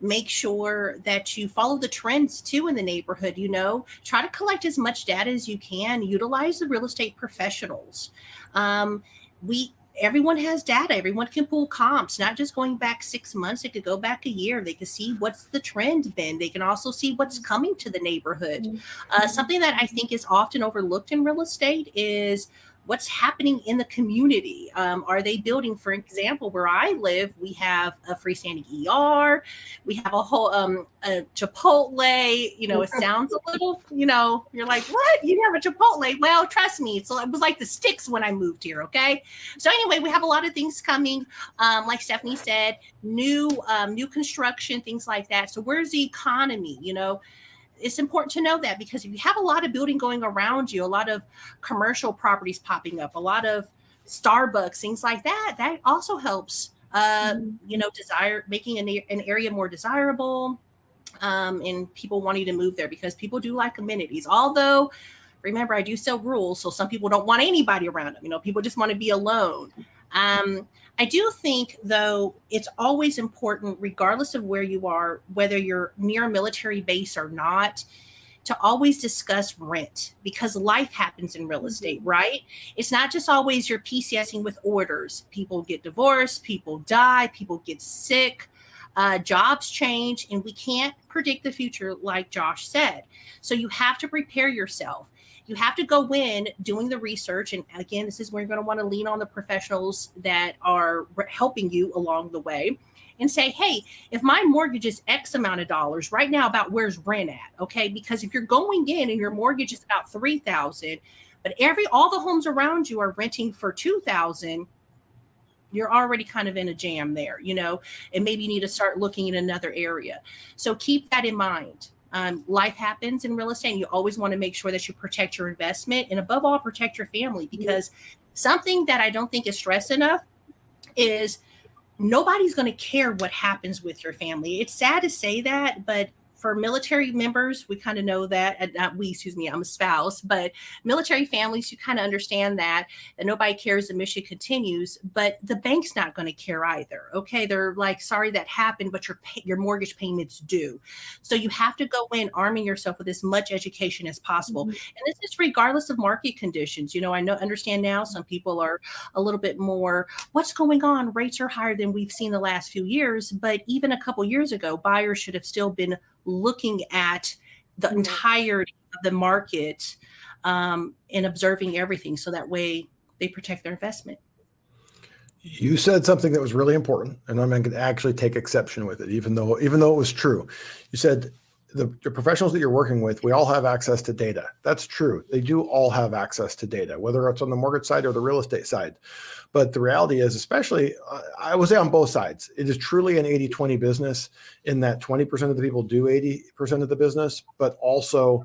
make sure that you follow the trends too in the neighborhood. You know, try to collect as much data as you can, utilize the real estate professionals. Um, we everyone has data everyone can pull comps not just going back six months they could go back a year they can see what's the trend been they can also see what's coming to the neighborhood mm-hmm. uh, something that i think is often overlooked in real estate is what's happening in the community. Um, are they building, for example, where I live, we have a freestanding ER, we have a whole um, a Chipotle. You know, it sounds a little, you know, you're like, what? You have a Chipotle? Well, trust me, so it was like the sticks when I moved here. Okay, so anyway, we have a lot of things coming. Um, like Stephanie said, new um, new construction, things like that. So where's the economy? You know it's important to know that because if you have a lot of building going around you, a lot of commercial properties popping up, a lot of Starbucks, things like that, that also helps. Uh, mm-hmm. You know, desire making an, an area more desirable, um, and people wanting to move there because people do like amenities. Although, remember, I do sell rules, so some people don't want anybody around them. You know, people just want to be alone. Um, I do think, though, it's always important, regardless of where you are, whether you're near a military base or not, to always discuss rent because life happens in real mm-hmm. estate, right? It's not just always your PCSing with orders. People get divorced, people die, people get sick, uh, jobs change, and we can't predict the future, like Josh said. So you have to prepare yourself you have to go in doing the research. And again, this is where you're going to want to lean on the professionals that are helping you along the way and say, hey, if my mortgage is X amount of dollars right now, about where's rent at? Okay. Because if you're going in and your mortgage is about 3000 but every all the homes around you are renting for 2000 you're already kind of in a jam there, you know, and maybe you need to start looking in another area. So keep that in mind. Um, life happens in real estate, and you always want to make sure that you protect your investment and, above all, protect your family. Because something that I don't think is stressed enough is nobody's going to care what happens with your family. It's sad to say that, but for military members, we kind of know that. Not we, excuse me, I'm a spouse, but military families, you kind of understand that that nobody cares. The mission continues, but the bank's not going to care either. Okay, they're like, sorry that happened, but your your mortgage payments due. So you have to go in arming yourself with as much education as possible, mm-hmm. and this is regardless of market conditions. You know, I know understand now some people are a little bit more. What's going on? Rates are higher than we've seen the last few years, but even a couple years ago, buyers should have still been looking at the mm-hmm. entirety of the market um, and observing everything so that way they protect their investment. You said something that was really important, and I'm going to actually take exception with it, even though even though it was true. You said the, the, professionals that you're working with, we all have access to data. That's true. They do all have access to data, whether it's on the mortgage side or the real estate side. But the reality is, especially, uh, I would say on both sides, it is truly an 80 20 business in that 20% of the people do 80% of the business, but also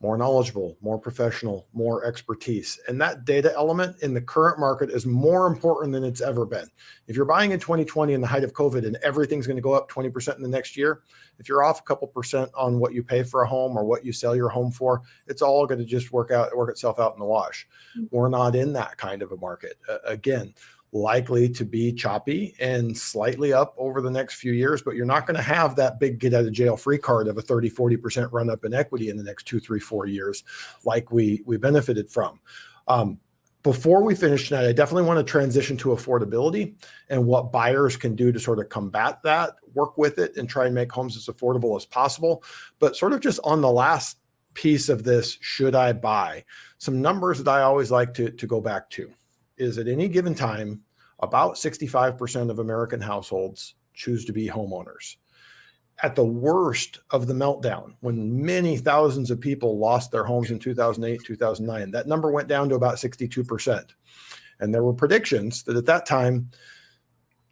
more knowledgeable, more professional, more expertise. And that data element in the current market is more important than it's ever been. If you're buying in 2020 in the height of COVID and everything's going to go up 20% in the next year, if you're off a couple percent on what you pay for a home or what you sell your home for, it's all going to just work out, work itself out in the wash. Mm-hmm. We're not in that kind of a market. Uh, again, likely to be choppy and slightly up over the next few years, but you're not going to have that big get out of jail free card of a 30, 40% run up in equity in the next two, three, four years, like we we benefited from. Um, before we finish tonight, I definitely want to transition to affordability and what buyers can do to sort of combat that, work with it, and try and make homes as affordable as possible. But sort of just on the last piece of this, should I buy? Some numbers that I always like to, to go back to is at any given time, about 65% of American households choose to be homeowners. At the worst of the meltdown, when many thousands of people lost their homes in 2008, 2009, that number went down to about 62%. And there were predictions that at that time,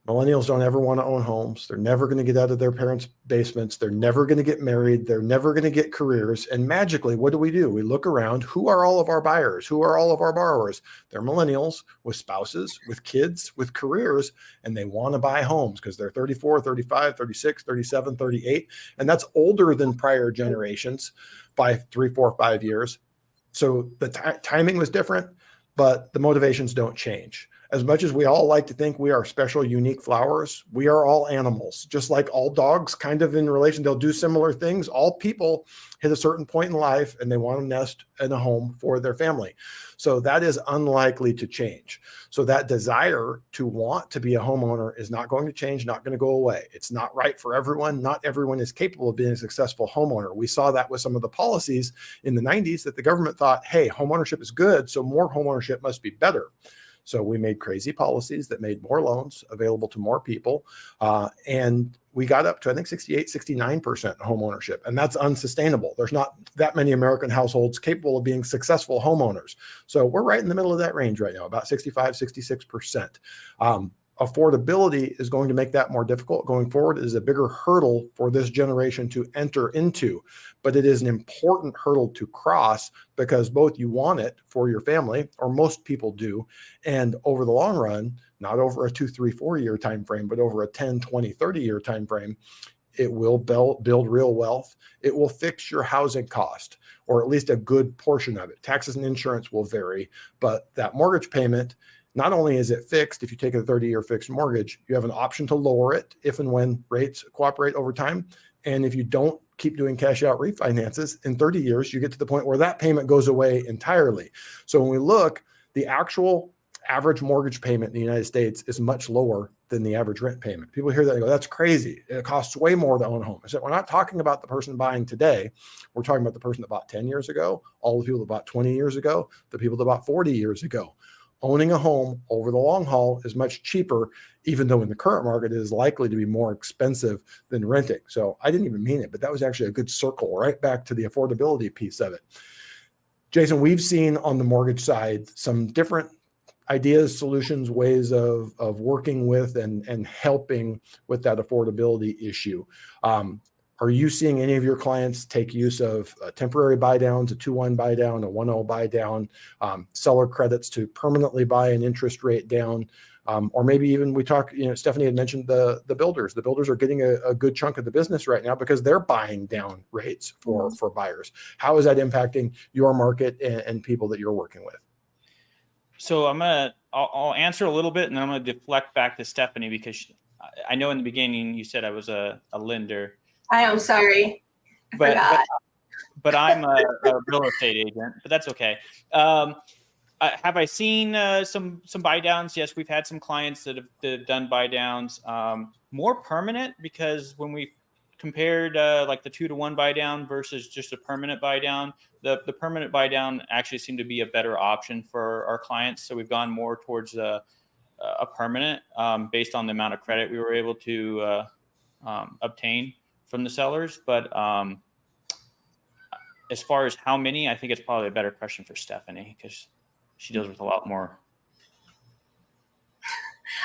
Millennials don't ever want to own homes. They're never going to get out of their parents' basements. They're never going to get married. They're never going to get careers. And magically, what do we do? We look around. Who are all of our buyers? Who are all of our borrowers? They're millennials with spouses, with kids, with careers, and they want to buy homes because they're 34, 35, 36, 37, 38. And that's older than prior generations by three, four, five years. So the t- timing was different, but the motivations don't change as much as we all like to think we are special, unique flowers, we are all animals. Just like all dogs, kind of in relation, they'll do similar things. All people hit a certain point in life and they want to nest in a home for their family. So that is unlikely to change. So that desire to want to be a homeowner is not going to change, not going to go away. It's not right for everyone. Not everyone is capable of being a successful homeowner. We saw that with some of the policies in the 90s that the government thought, hey, homeownership is good, so more homeownership must be better. So we made crazy policies that made more loans available to more people. Uh, and we got up to, I think, 68, 69% home ownership. And that's unsustainable. There's not that many American households capable of being successful homeowners. So we're right in the middle of that range right now, about 65, 66%. Um, affordability is going to make that more difficult going forward. It is a bigger hurdle for this generation to enter into but it is an important hurdle to cross because both you want it for your family or most people do and over the long run not over a two three four year time frame but over a 10 20 30 year time frame it will build, build real wealth. It will fix your housing cost or at least a good portion of it. Taxes and insurance will vary but that mortgage payment not only is it fixed if you take a 30 year fixed mortgage, you have an option to lower it if and when rates cooperate over time. And if you don't keep doing cash out refinances in 30 years, you get to the point where that payment goes away entirely. So when we look, the actual average mortgage payment in the United States is much lower than the average rent payment. People hear that and go, that's crazy. It costs way more to own a home. I said, we're not talking about the person buying today. We're talking about the person that bought 10 years ago, all the people that bought 20 years ago, the people that bought 40 years ago owning a home over the long haul is much cheaper, even though in the current market it is likely to be more expensive than renting. So I didn't even mean it, but that was actually a good circle right back to the affordability piece of it. Jason, we've seen on the mortgage side some different ideas, solutions, ways of, of working with and, and helping with that affordability issue. Um, are you seeing any of your clients take use of uh, temporary buy downs, a 2 1 buy down, a 1 0 buy down, um, seller credits to permanently buy an interest rate down? Um, or maybe even we talk, you know, Stephanie had mentioned the the builders. The builders are getting a, a good chunk of the business right now because they're buying down rates for mm-hmm. for buyers. How is that impacting your market and, and people that you're working with? So I'm gonna I'll, I'll, answer a little bit and then I'm gonna deflect back to Stephanie because she, I know in the beginning you said I was a, a lender I am sorry. I but, but, but I'm a, a, real estate agent, but that's okay. Um, uh, have I seen uh, some some buy downs? Yes, we've had some clients that have, that have done buy downs. Um, more permanent because when we compared uh, like the two to one buy down versus just a permanent buy down, the the permanent buy down actually seemed to be a better option for our clients. So we've gone more towards a, a permanent um, based on the amount of credit we were able to uh, um, obtain from the sellers. But um, as far as how many, I think it's probably a better question for Stephanie because she deals with a lot more.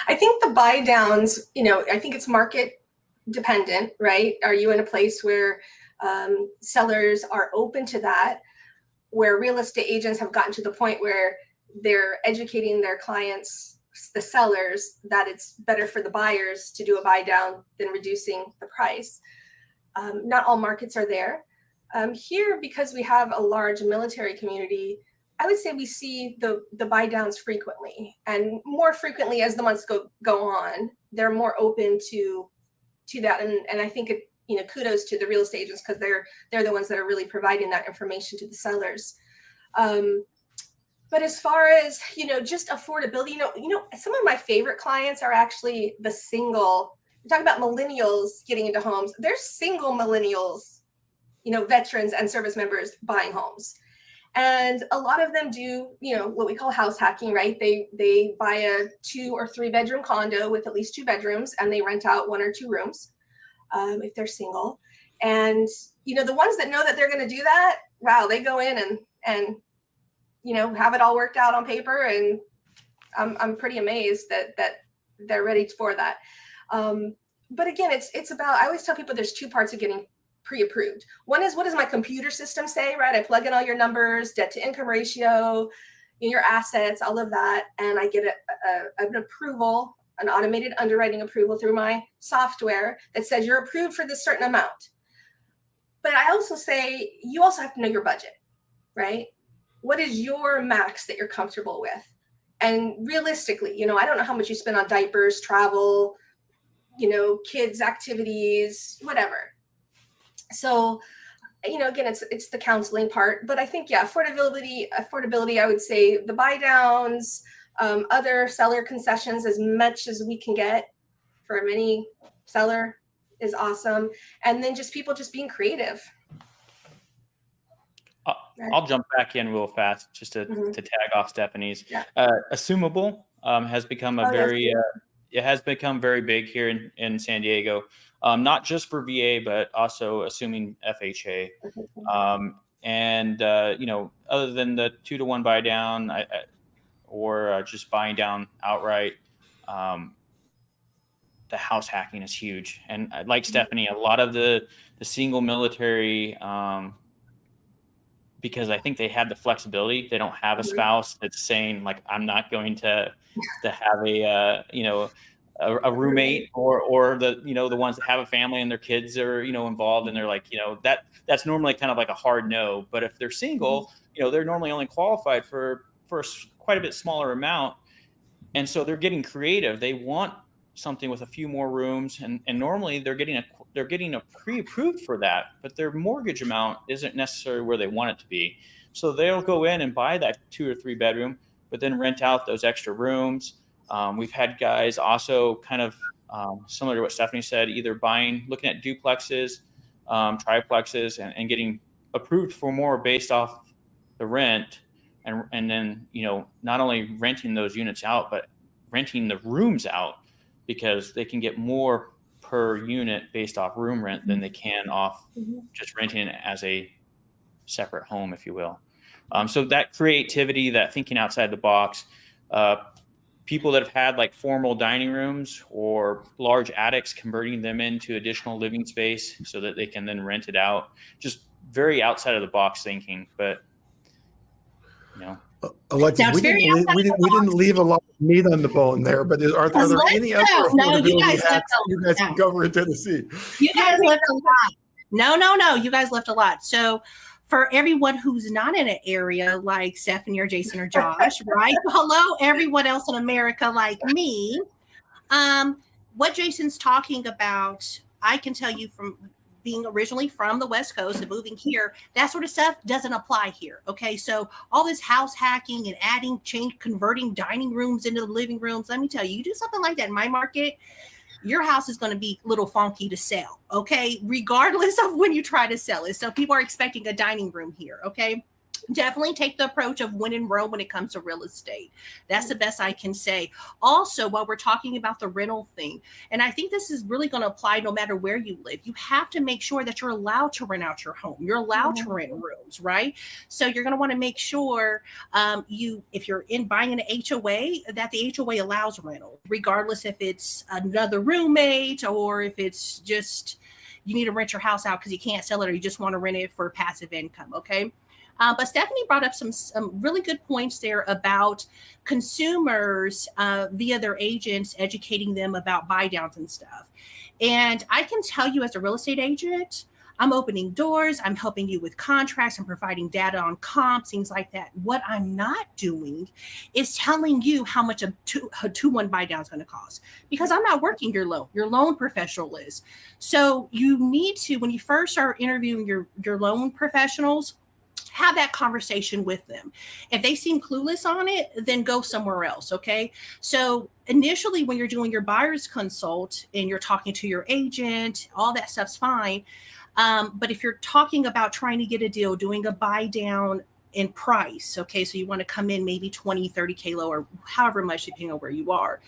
I think the buy downs, you know, I think it's market dependent, right? Are you in a place where um, sellers are open to that? Where real estate agents have gotten to the point where they're educating their clients, the sellers, that it's better for the buyers to do a buy down than reducing the price. Um, not all markets are there. Um, here, because we have a large military community, I would say we see the the buy downs frequently, and more frequently as the months go go on. They're more open to to that, and and I think it you know kudos to the real estate agents because they're they're the ones that are really providing that information to the sellers. Um, but as far as you know, just affordability, you know, you know, some of my favorite clients are actually the single talk about millennials getting into homes. There's single millennials, you know, veterans and service members buying homes. And a lot of them do, you know, what we call house hacking, right? They they buy a two or three bedroom condo with at least two bedrooms and they rent out one or two rooms um, if they're single. And you know, the ones that know that they're going to do that, wow, they go in and and you know have it all worked out on paper. And I'm I'm pretty amazed that that they're ready for that. Um, but again, it's it's about. I always tell people there's two parts of getting pre-approved. One is what does my computer system say? Right, I plug in all your numbers, debt to income ratio, your assets, all of that, and I get a, a, an approval, an automated underwriting approval through my software that says you're approved for this certain amount. But I also say you also have to know your budget, right? What is your max that you're comfortable with? And realistically, you know, I don't know how much you spend on diapers, travel, you know, kids' activities, whatever. So, you know, again, it's it's the counseling part, but I think yeah, affordability, affordability. I would say the buy downs, um, other seller concessions, as much as we can get for a mini seller is awesome, and then just people just being creative. I'll, jump back in real fast just to, mm-hmm. to tag off Stephanie's. Yeah. Uh, assumable um, has become a oh, very uh, it has become very big here in, in San Diego, um, not just for VA, but also assuming FHA. Um, and, uh, you know, other than the two to one buy down I, I, or uh, just buying down outright, um, the house hacking is huge. And uh, like mm-hmm. Stephanie, a lot of the, the single military, um, because I think they have the flexibility. They don't have a mm-hmm. spouse that's saying like, I'm not going to to have a uh, you know a, a, roommate or or the you know the ones that have a family and their kids are you know involved and they're like you know that that's normally kind of like a hard no. But if they're single, mm-hmm. you know they're normally only qualified for for quite a bit smaller amount, and so they're getting creative. They want something with a few more rooms and, and normally they're getting a they're getting a pre-approved for that but their mortgage amount isn't necessarily where they want it to be so they'll go in and buy that two or three bedroom but then rent out those extra rooms. Um, we've had guys also kind of um, similar to what Stephanie said, either buying, looking at duplexes, um, triplexes, and, and, getting approved for more based off the rent, and and then you know not only renting those units out, but renting the rooms out because they can get more per unit based off room rent than they can off mm-hmm. just renting it as a separate home, if you will. Um, so that creativity, that thinking outside the box, uh, people that have had like formal dining rooms or large attics, converting them into additional living space so that they can then rent it out. Just very outside of the box thinking, but you know. Alexis, we didn't, leave, we, didn't, we didn't leave a lot of meat on the bone there, but are, are there any other no, you guys, hacks you guys can cover in Tennessee? You guys left a lot. No, no, no. You guys left a lot. So for everyone who's not in an area like Stephanie or Jason or Josh, right? Hello, everyone else in America like me. Um, what Jason's talking about, I can tell you from being originally from the West Coast and moving here, that sort of stuff doesn't apply here. Okay. So all this house hacking and adding, change, converting dining rooms into living rooms. Let me tell you, you do something like that in my market, your house is going to be a little funky to sell, okay? Regardless of when you try to sell it. So people are expecting a dining room here, okay? Definitely take the approach of win and row when it comes to real estate. That's the best I can say. Also, while we're talking about the rental thing, and I think this is really going to apply no matter where you live, you have to make sure that you're allowed to rent out your home. You're allowed mm-hmm. to rent rooms, right? So you're going to want to make sure um, you, if you're in buying an HOA, that the HOA allows rental, regardless if it's another roommate or if it's just you need to rent your house out because you can't sell it or you just want to rent it for passive income. Okay. Uh, but Stephanie brought up some, some really good points there about consumers uh, via their agents educating them about buy downs and stuff. And I can tell you, as a real estate agent, I'm opening doors, I'm helping you with contracts, I'm providing data on comps, things like that. What I'm not doing is telling you how much a two, a two one buy down is going to cost because I'm not working your loan. Your loan professional is. So you need to, when you first start interviewing your, your loan professionals, have that conversation with them. If they seem clueless on it, then go somewhere else. Okay. So initially, when you're doing your buyer's consult and you're talking to your agent, all that stuff's fine. Um, but if you're talking about trying to get a deal, doing a buy down in price, okay, so you want to come in maybe 20, 30 K or however much, depending on where you are.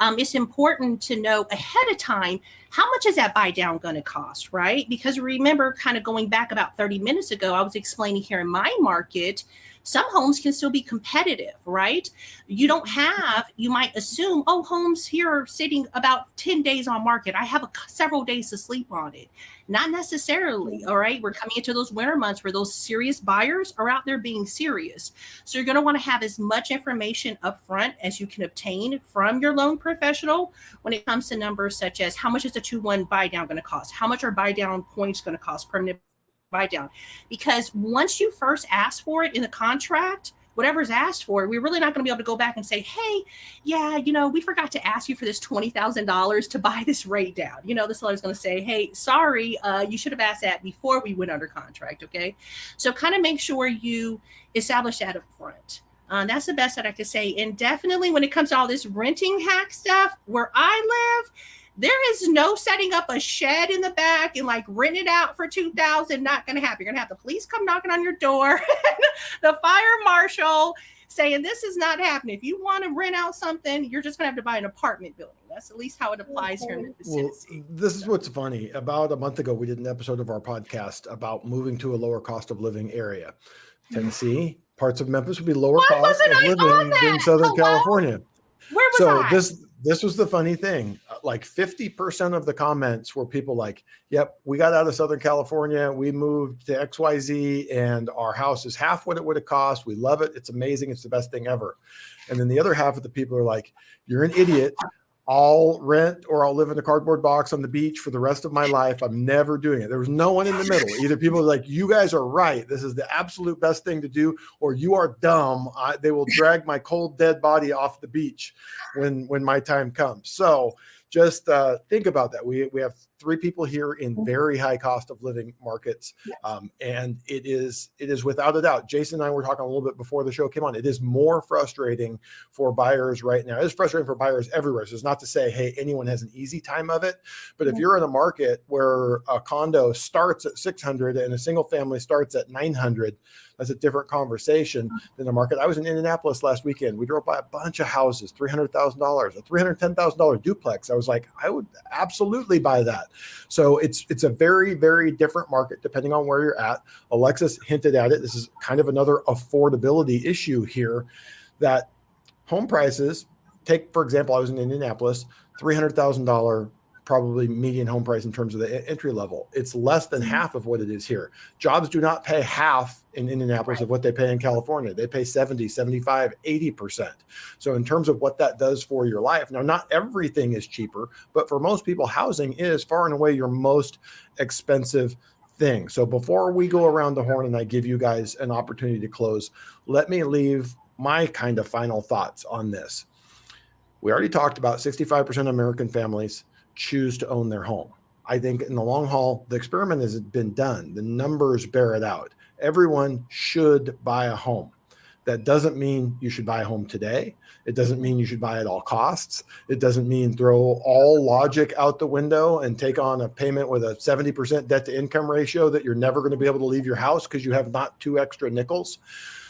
Um, it's important to know ahead of time how much is that buy down going to cost, right? Because remember, kind of going back about 30 minutes ago, I was explaining here in my market some homes can still be competitive, right? You don't have, you might assume, oh, homes here are sitting about 10 days on market. I have a, several days to sleep on it. Not necessarily. All right. We're coming into those winter months where those serious buyers are out there being serious. So you're going to want to have as much information up front as you can obtain from your loan professional when it comes to numbers such as how much is a 2 1 buy down going to cost? How much are buy down points going to cost? Permanent buy down. Because once you first ask for it in the contract, whatever's asked for, we're really not going to be able to go back and say, hey, yeah, you know, we forgot to ask you for this $20,000 to buy this rate down. You know, the seller's going to say, hey, sorry, uh, you should have asked that before we went under contract. Okay. So kind of make sure you establish that up front. Uh, that's the best that I could say. And definitely when it comes to all this renting hack stuff, where I live, there is no setting up a shed in the back and like rent it out for 2000 not going to happen. You're going to have the police come knocking on your door, the fire marshal saying this is not happening. If you want to rent out something, you're just going to have to buy an apartment building. That's at least how it applies here in Memphis, well, Tennessee. This is what's funny. About a month ago, we did an episode of our podcast about moving to a lower cost of living area. Tennessee, parts of Memphis would be lower Why cost of living than Southern Hello? California. Where was so I? this this was the funny thing. Uh, like 50% of the comments were people like, yep, we got out of Southern California. We moved to XYZ and our house is half what it would have cost. We love it. It's amazing. It's the best thing ever. And then the other half of the people are like, you're an idiot. I'll rent or I'll live in a cardboard box on the beach for the rest of my life. I'm never doing it. There was no one in the middle. Either people are like, you guys are right. This is the absolute best thing to do, or you are dumb. I, they will drag my cold, dead body off the beach when when my time comes. So just uh, think about that. We we have three people here in mm-hmm. very high cost of living markets, um, and it is it is without a doubt. Jason and I were talking a little bit before the show came on. It is more frustrating for buyers right now. It's frustrating for buyers everywhere. So it's not to say, hey, anyone has an easy time of it, but if you're in a market where a condo starts at 600 and a single family starts at 900 that's a different conversation than the market. I was in Indianapolis last weekend. We drove by a bunch of houses, three hundred thousand dollars, a three hundred ten thousand dollar duplex. I was like, I would absolutely buy that. So it's it's a very very different market depending on where you're at. Alexis hinted at it. This is kind of another affordability issue here, that home prices. Take for example, I was in Indianapolis, three hundred thousand dollar probably median home price in terms of the entry level. It's less than mm-hmm. half of what it is here. Jobs do not pay half in Indianapolis right. of what they pay in California. They pay 70, 75, 80%. So in terms of what that does for your life. Now not everything is cheaper, but for most people housing is far and away your most expensive thing. So before we go around the horn and I give you guys an opportunity to close, let me leave my kind of final thoughts on this. We already talked about 65% of American families choose to own their home. I think in the long haul, the experiment has been done. The numbers bear it out. Everyone should buy a home. That doesn't mean you should buy a home today. It doesn't mean you should buy at all costs. It doesn't mean throw all logic out the window and take on a payment with a 70% debt to income ratio that you're never going to be able to leave your house because you have not two extra nickels.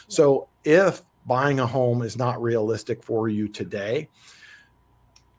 So if buying a home is not realistic for you today,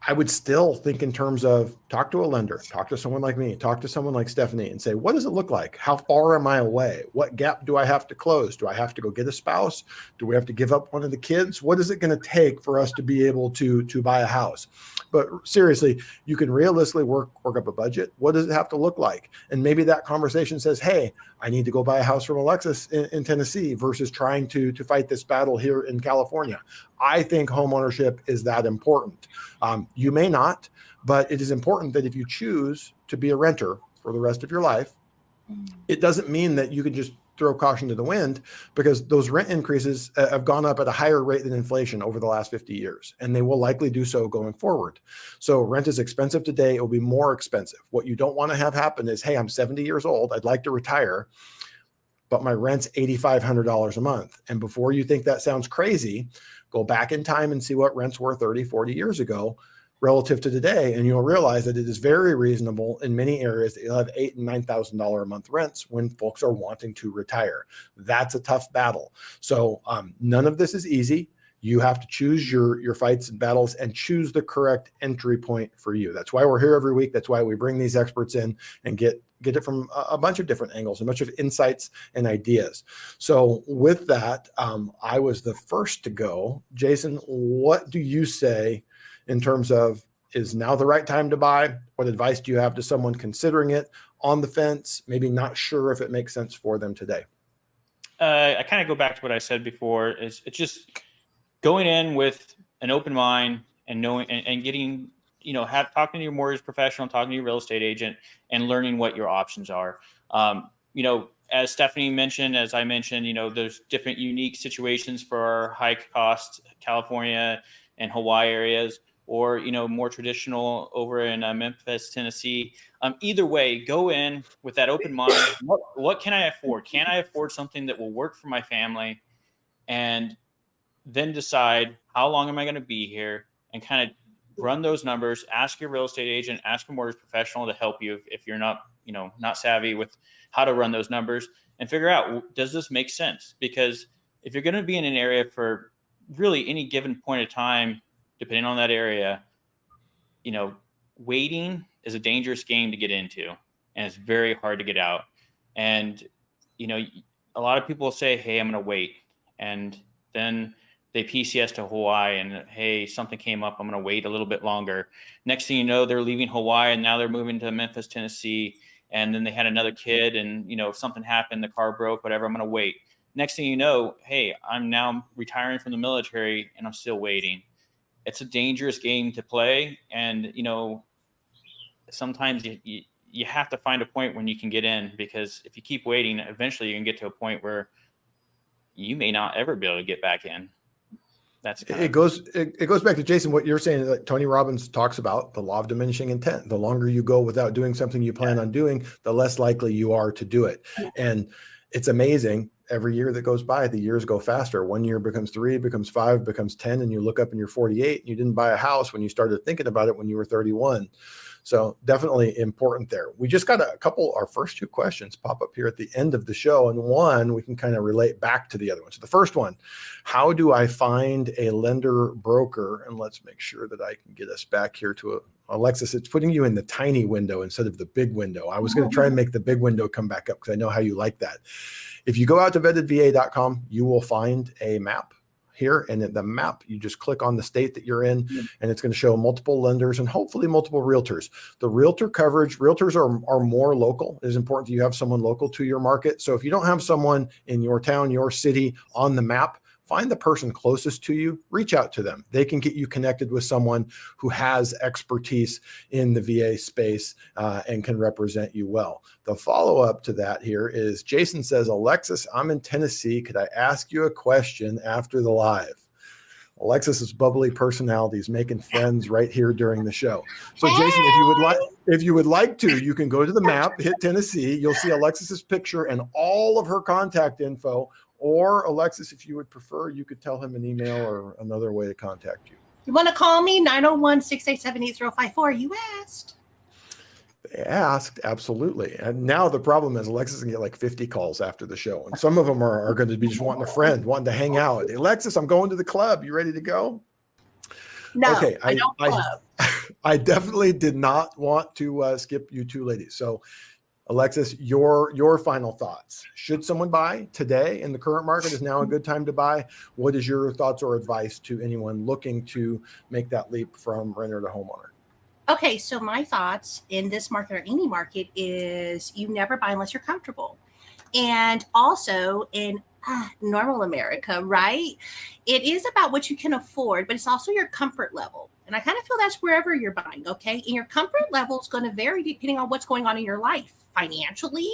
I would still think in terms of talk to a lender, talk to someone like me, talk to someone like Stephanie and say, what does it look like? How far am I away? What gap do I have to close? Do I have to go get a spouse? Do we have to give up one of the kids? What is it going to take for us to be able to, to buy a house? But seriously, you can realistically work, work up a budget. What does it have to look like? And maybe that conversation says, hey, I need to go buy a house from Alexis in, in Tennessee versus trying to, to fight this battle here in California. I think homeownership is that important. Um, you may not, but it is important that if you choose to be a renter for the rest of your life, mm. it doesn't mean that you can just throw caution to the wind because those rent increases uh, have gone up at a higher rate than inflation over the last 50 years and they will likely do so going forward. So rent is expensive today. It will be more expensive. What you don't want to have happen is hey i'm 70 years old. I'd like to retire but my rent's $8500 a month. And before you think that sounds crazy go back in time and see what rents were 30 40 years ago relative to today, and you'll realize that it is very reasonable in many areas. That you'll have eight and nine thousand dollar a month rents when folks are wanting to retire. That's a tough battle. So um, none of this is easy. You have to choose your your fights and battles and choose the correct entry point for you. That's why we're here every week. That's why we bring these experts in and get get it from a, bunch of different angles, a bunch of insights and ideas. So with that, um, I was the first to go. Jason, what do you say in terms of is now the right time to buy? What advice do you have to someone considering it on the fence, maybe not sure if it makes sense for them today? Uh, I kind of go back to what I said before. Is it's just going in with an open mind and knowing and, and getting you know have talking to your mortgage professional, talking to your real estate agent, and learning what your options are. Um, you know, as Stephanie mentioned, as I mentioned, you know, there's different unique situations for our high cost California and Hawaii areas or you know more traditional over in uh, Memphis, Tennessee. Um, either way, go in with that open mind. What, what can I afford? Can I afford something that will work for my family? And then decide how long am I going to be here, and kind of run those numbers. Ask your real estate agent, ask a mortgage professional to help you if, if you're not you know not savvy with how to run those numbers and figure out does this make sense because if you're going to be in an area for really any given point of time depending on that area, you know, waiting is a dangerous game to get into and it's very hard to get out. And, you know, a lot of people say, Hey, I'm going to wait. And then they PCS to Hawaii and, Hey, something came up. I'm going to wait a little bit longer. Next thing you know, they're leaving Hawaii and now they're moving to Memphis, Tennessee. And then they had another kid and, you know, something happened, the car broke, whatever. I'm going to wait. Next thing you know, Hey, I'm now retiring from the military and I'm still waiting it's a dangerous game to play, and you know sometimes you, you you have to find a point when you can get in because if you keep waiting, eventually you can get to a point where you may not ever be able to get back in. That's it goes it, it, goes back to Jason what you're saying that Tony Robbins talks about the law of diminishing intent. The longer you go without doing something you plan yeah. on doing, the less likely you are to do it. And it's amazing every year that goes by, the years go faster. One year becomes three, becomes five, becomes 10, and you look up and you're 48 and you didn't buy a house when you started thinking about it when you were 31. So definitely important there. We just got a couple, our first two questions pop up here at the end of the show. And one we can kind of relate back to the other one. So the first one, how do I find a lender broker? And let's make sure that I can get us back here to a, Alexis, it's putting you in the tiny window instead of the big window. I was going to try and make the big window come back up because I know how you like that. If you go out to vettedva.com, you will find a map here and in the map you just click on the state that you're in mm-hmm. and it's going to show multiple lenders and hopefully multiple realtors the realtor coverage realtors are, are more local it is important that you have someone local to your market so if you don't have someone in your town your city on the map find the person closest to you, reach out to them. They can get you connected with someone who has expertise in the VA space uh, and can represent you well. The follow up to that here is Jason says, Alexis, I'm in Tennessee. Could I ask you a question after the live? Alexis's bubbly personality is making friends right here during the show. So, Jason, if you would like, if you would like to, you can go to the map, hit Tennessee. You'll see Alexis's picture and all of her contact info or Alexis, if you would prefer, you could tell him an email or another way to contact you. You want to call me 901 687 8054? You asked. They asked, absolutely. And now the problem is Alexis can get like 50 calls after the show. And some of them are, are going to be just wanting a friend, wanting to hang out. Alexis, I'm going to the club. You ready to go? No, okay. I, I, I, I, definitely did not want to uh, skip you two ladies. So Alexis, your your final thoughts. Should someone buy today in the current market? Is now a good time to buy? What is your thoughts or advice to anyone looking to make that leap from renter to homeowner? Okay, so my thoughts in this market or any market is you never buy unless you're comfortable. And also in uh, normal America, right? It is about what you can afford, but it's also your comfort level. And I kind of feel that's wherever you're buying, okay? And your comfort level is going to vary depending on what's going on in your life financially.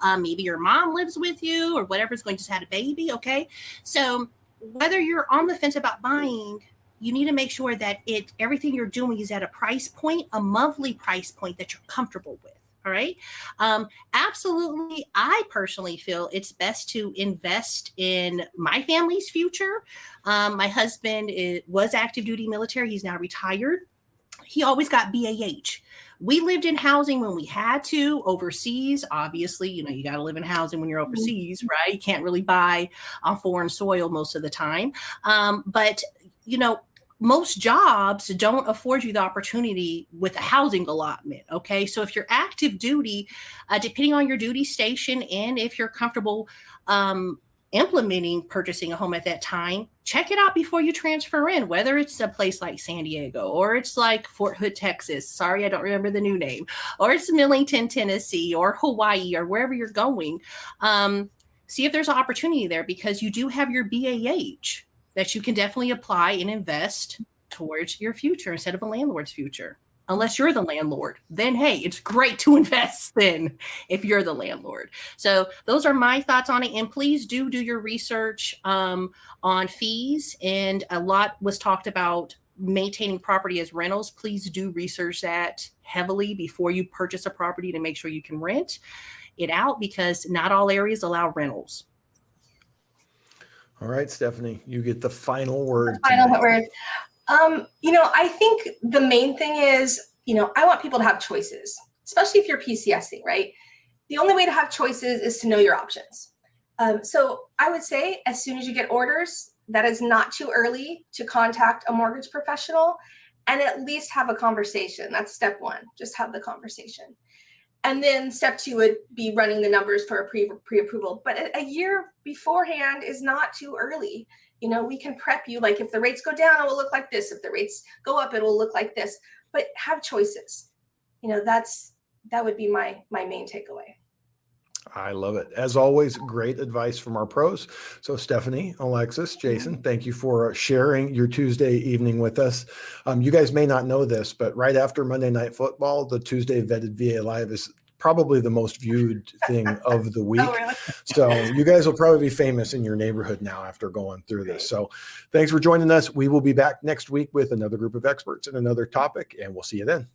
Um, maybe your mom lives with you or whatever's going to had a baby. Okay. So whether you're on the fence about buying, you need to make sure that it everything you're doing is at a price point, a monthly price point that you're comfortable with. All right. Um, absolutely. I personally feel it's best to invest in my family's future. Um, my husband is, was active duty military. He's now retired he always got BAH. We lived in housing when we had to overseas. Obviously, you know, you got to live in housing when you're mm-hmm. overseas, right? You can't really buy on foreign soil most of the time. Um, but, you know, most jobs don't afford you the opportunity with a housing allotment. Okay. So if you're active duty, uh, depending on your duty station and if you're comfortable um, implementing purchasing a home at that time, check it out before you transfer in, whether it's a place like San Diego or it's like Fort Hood, Texas. Sorry, I don't remember the new name, or it's Millington, Tennessee, or Hawaii, or wherever you're going. Um, see if there's an opportunity there because you do have your BAH that you can definitely apply and invest towards your future instead of a landlord's future. Unless you're the landlord, then hey, it's great to invest then if you're the landlord. So those are my thoughts on it. And please do do your research um, on fees. And a lot was talked about maintaining property as rentals. Please do research that heavily before you purchase a property to make sure you can rent it out because not all areas allow rentals. All right, Stephanie, you get the final word. The final word. Um, you know, I think the main thing is, you know, I want people to have choices, especially if you're PCSing, right? The only way to have choices is to know your options. Um, so I would say, as soon as you get orders, that is not too early to contact a mortgage professional and at least have a conversation. That's step one. Just have the conversation and then step two would be running the numbers for a pre pre-approval but a, a, year beforehand is not too early you know we can prep you like if the rates go down it will look like this if the rates go up it will look like this but have choices you know that's that would be my my main takeaway I love it. As always, great advice from our pros. So, Stephanie, Alexis, Jason, mm-hmm. thank you for sharing your Tuesday evening with us. Um, you guys may not know this, but right after Monday Night Football, the Tuesday Vetted VA Live is probably the most viewed thing of the oh, week. Oh, really? so, you guys will probably be famous in your neighborhood now after going through this. So, thanks for joining us. We will be back next week with another group of experts and another topic, and we'll see you then.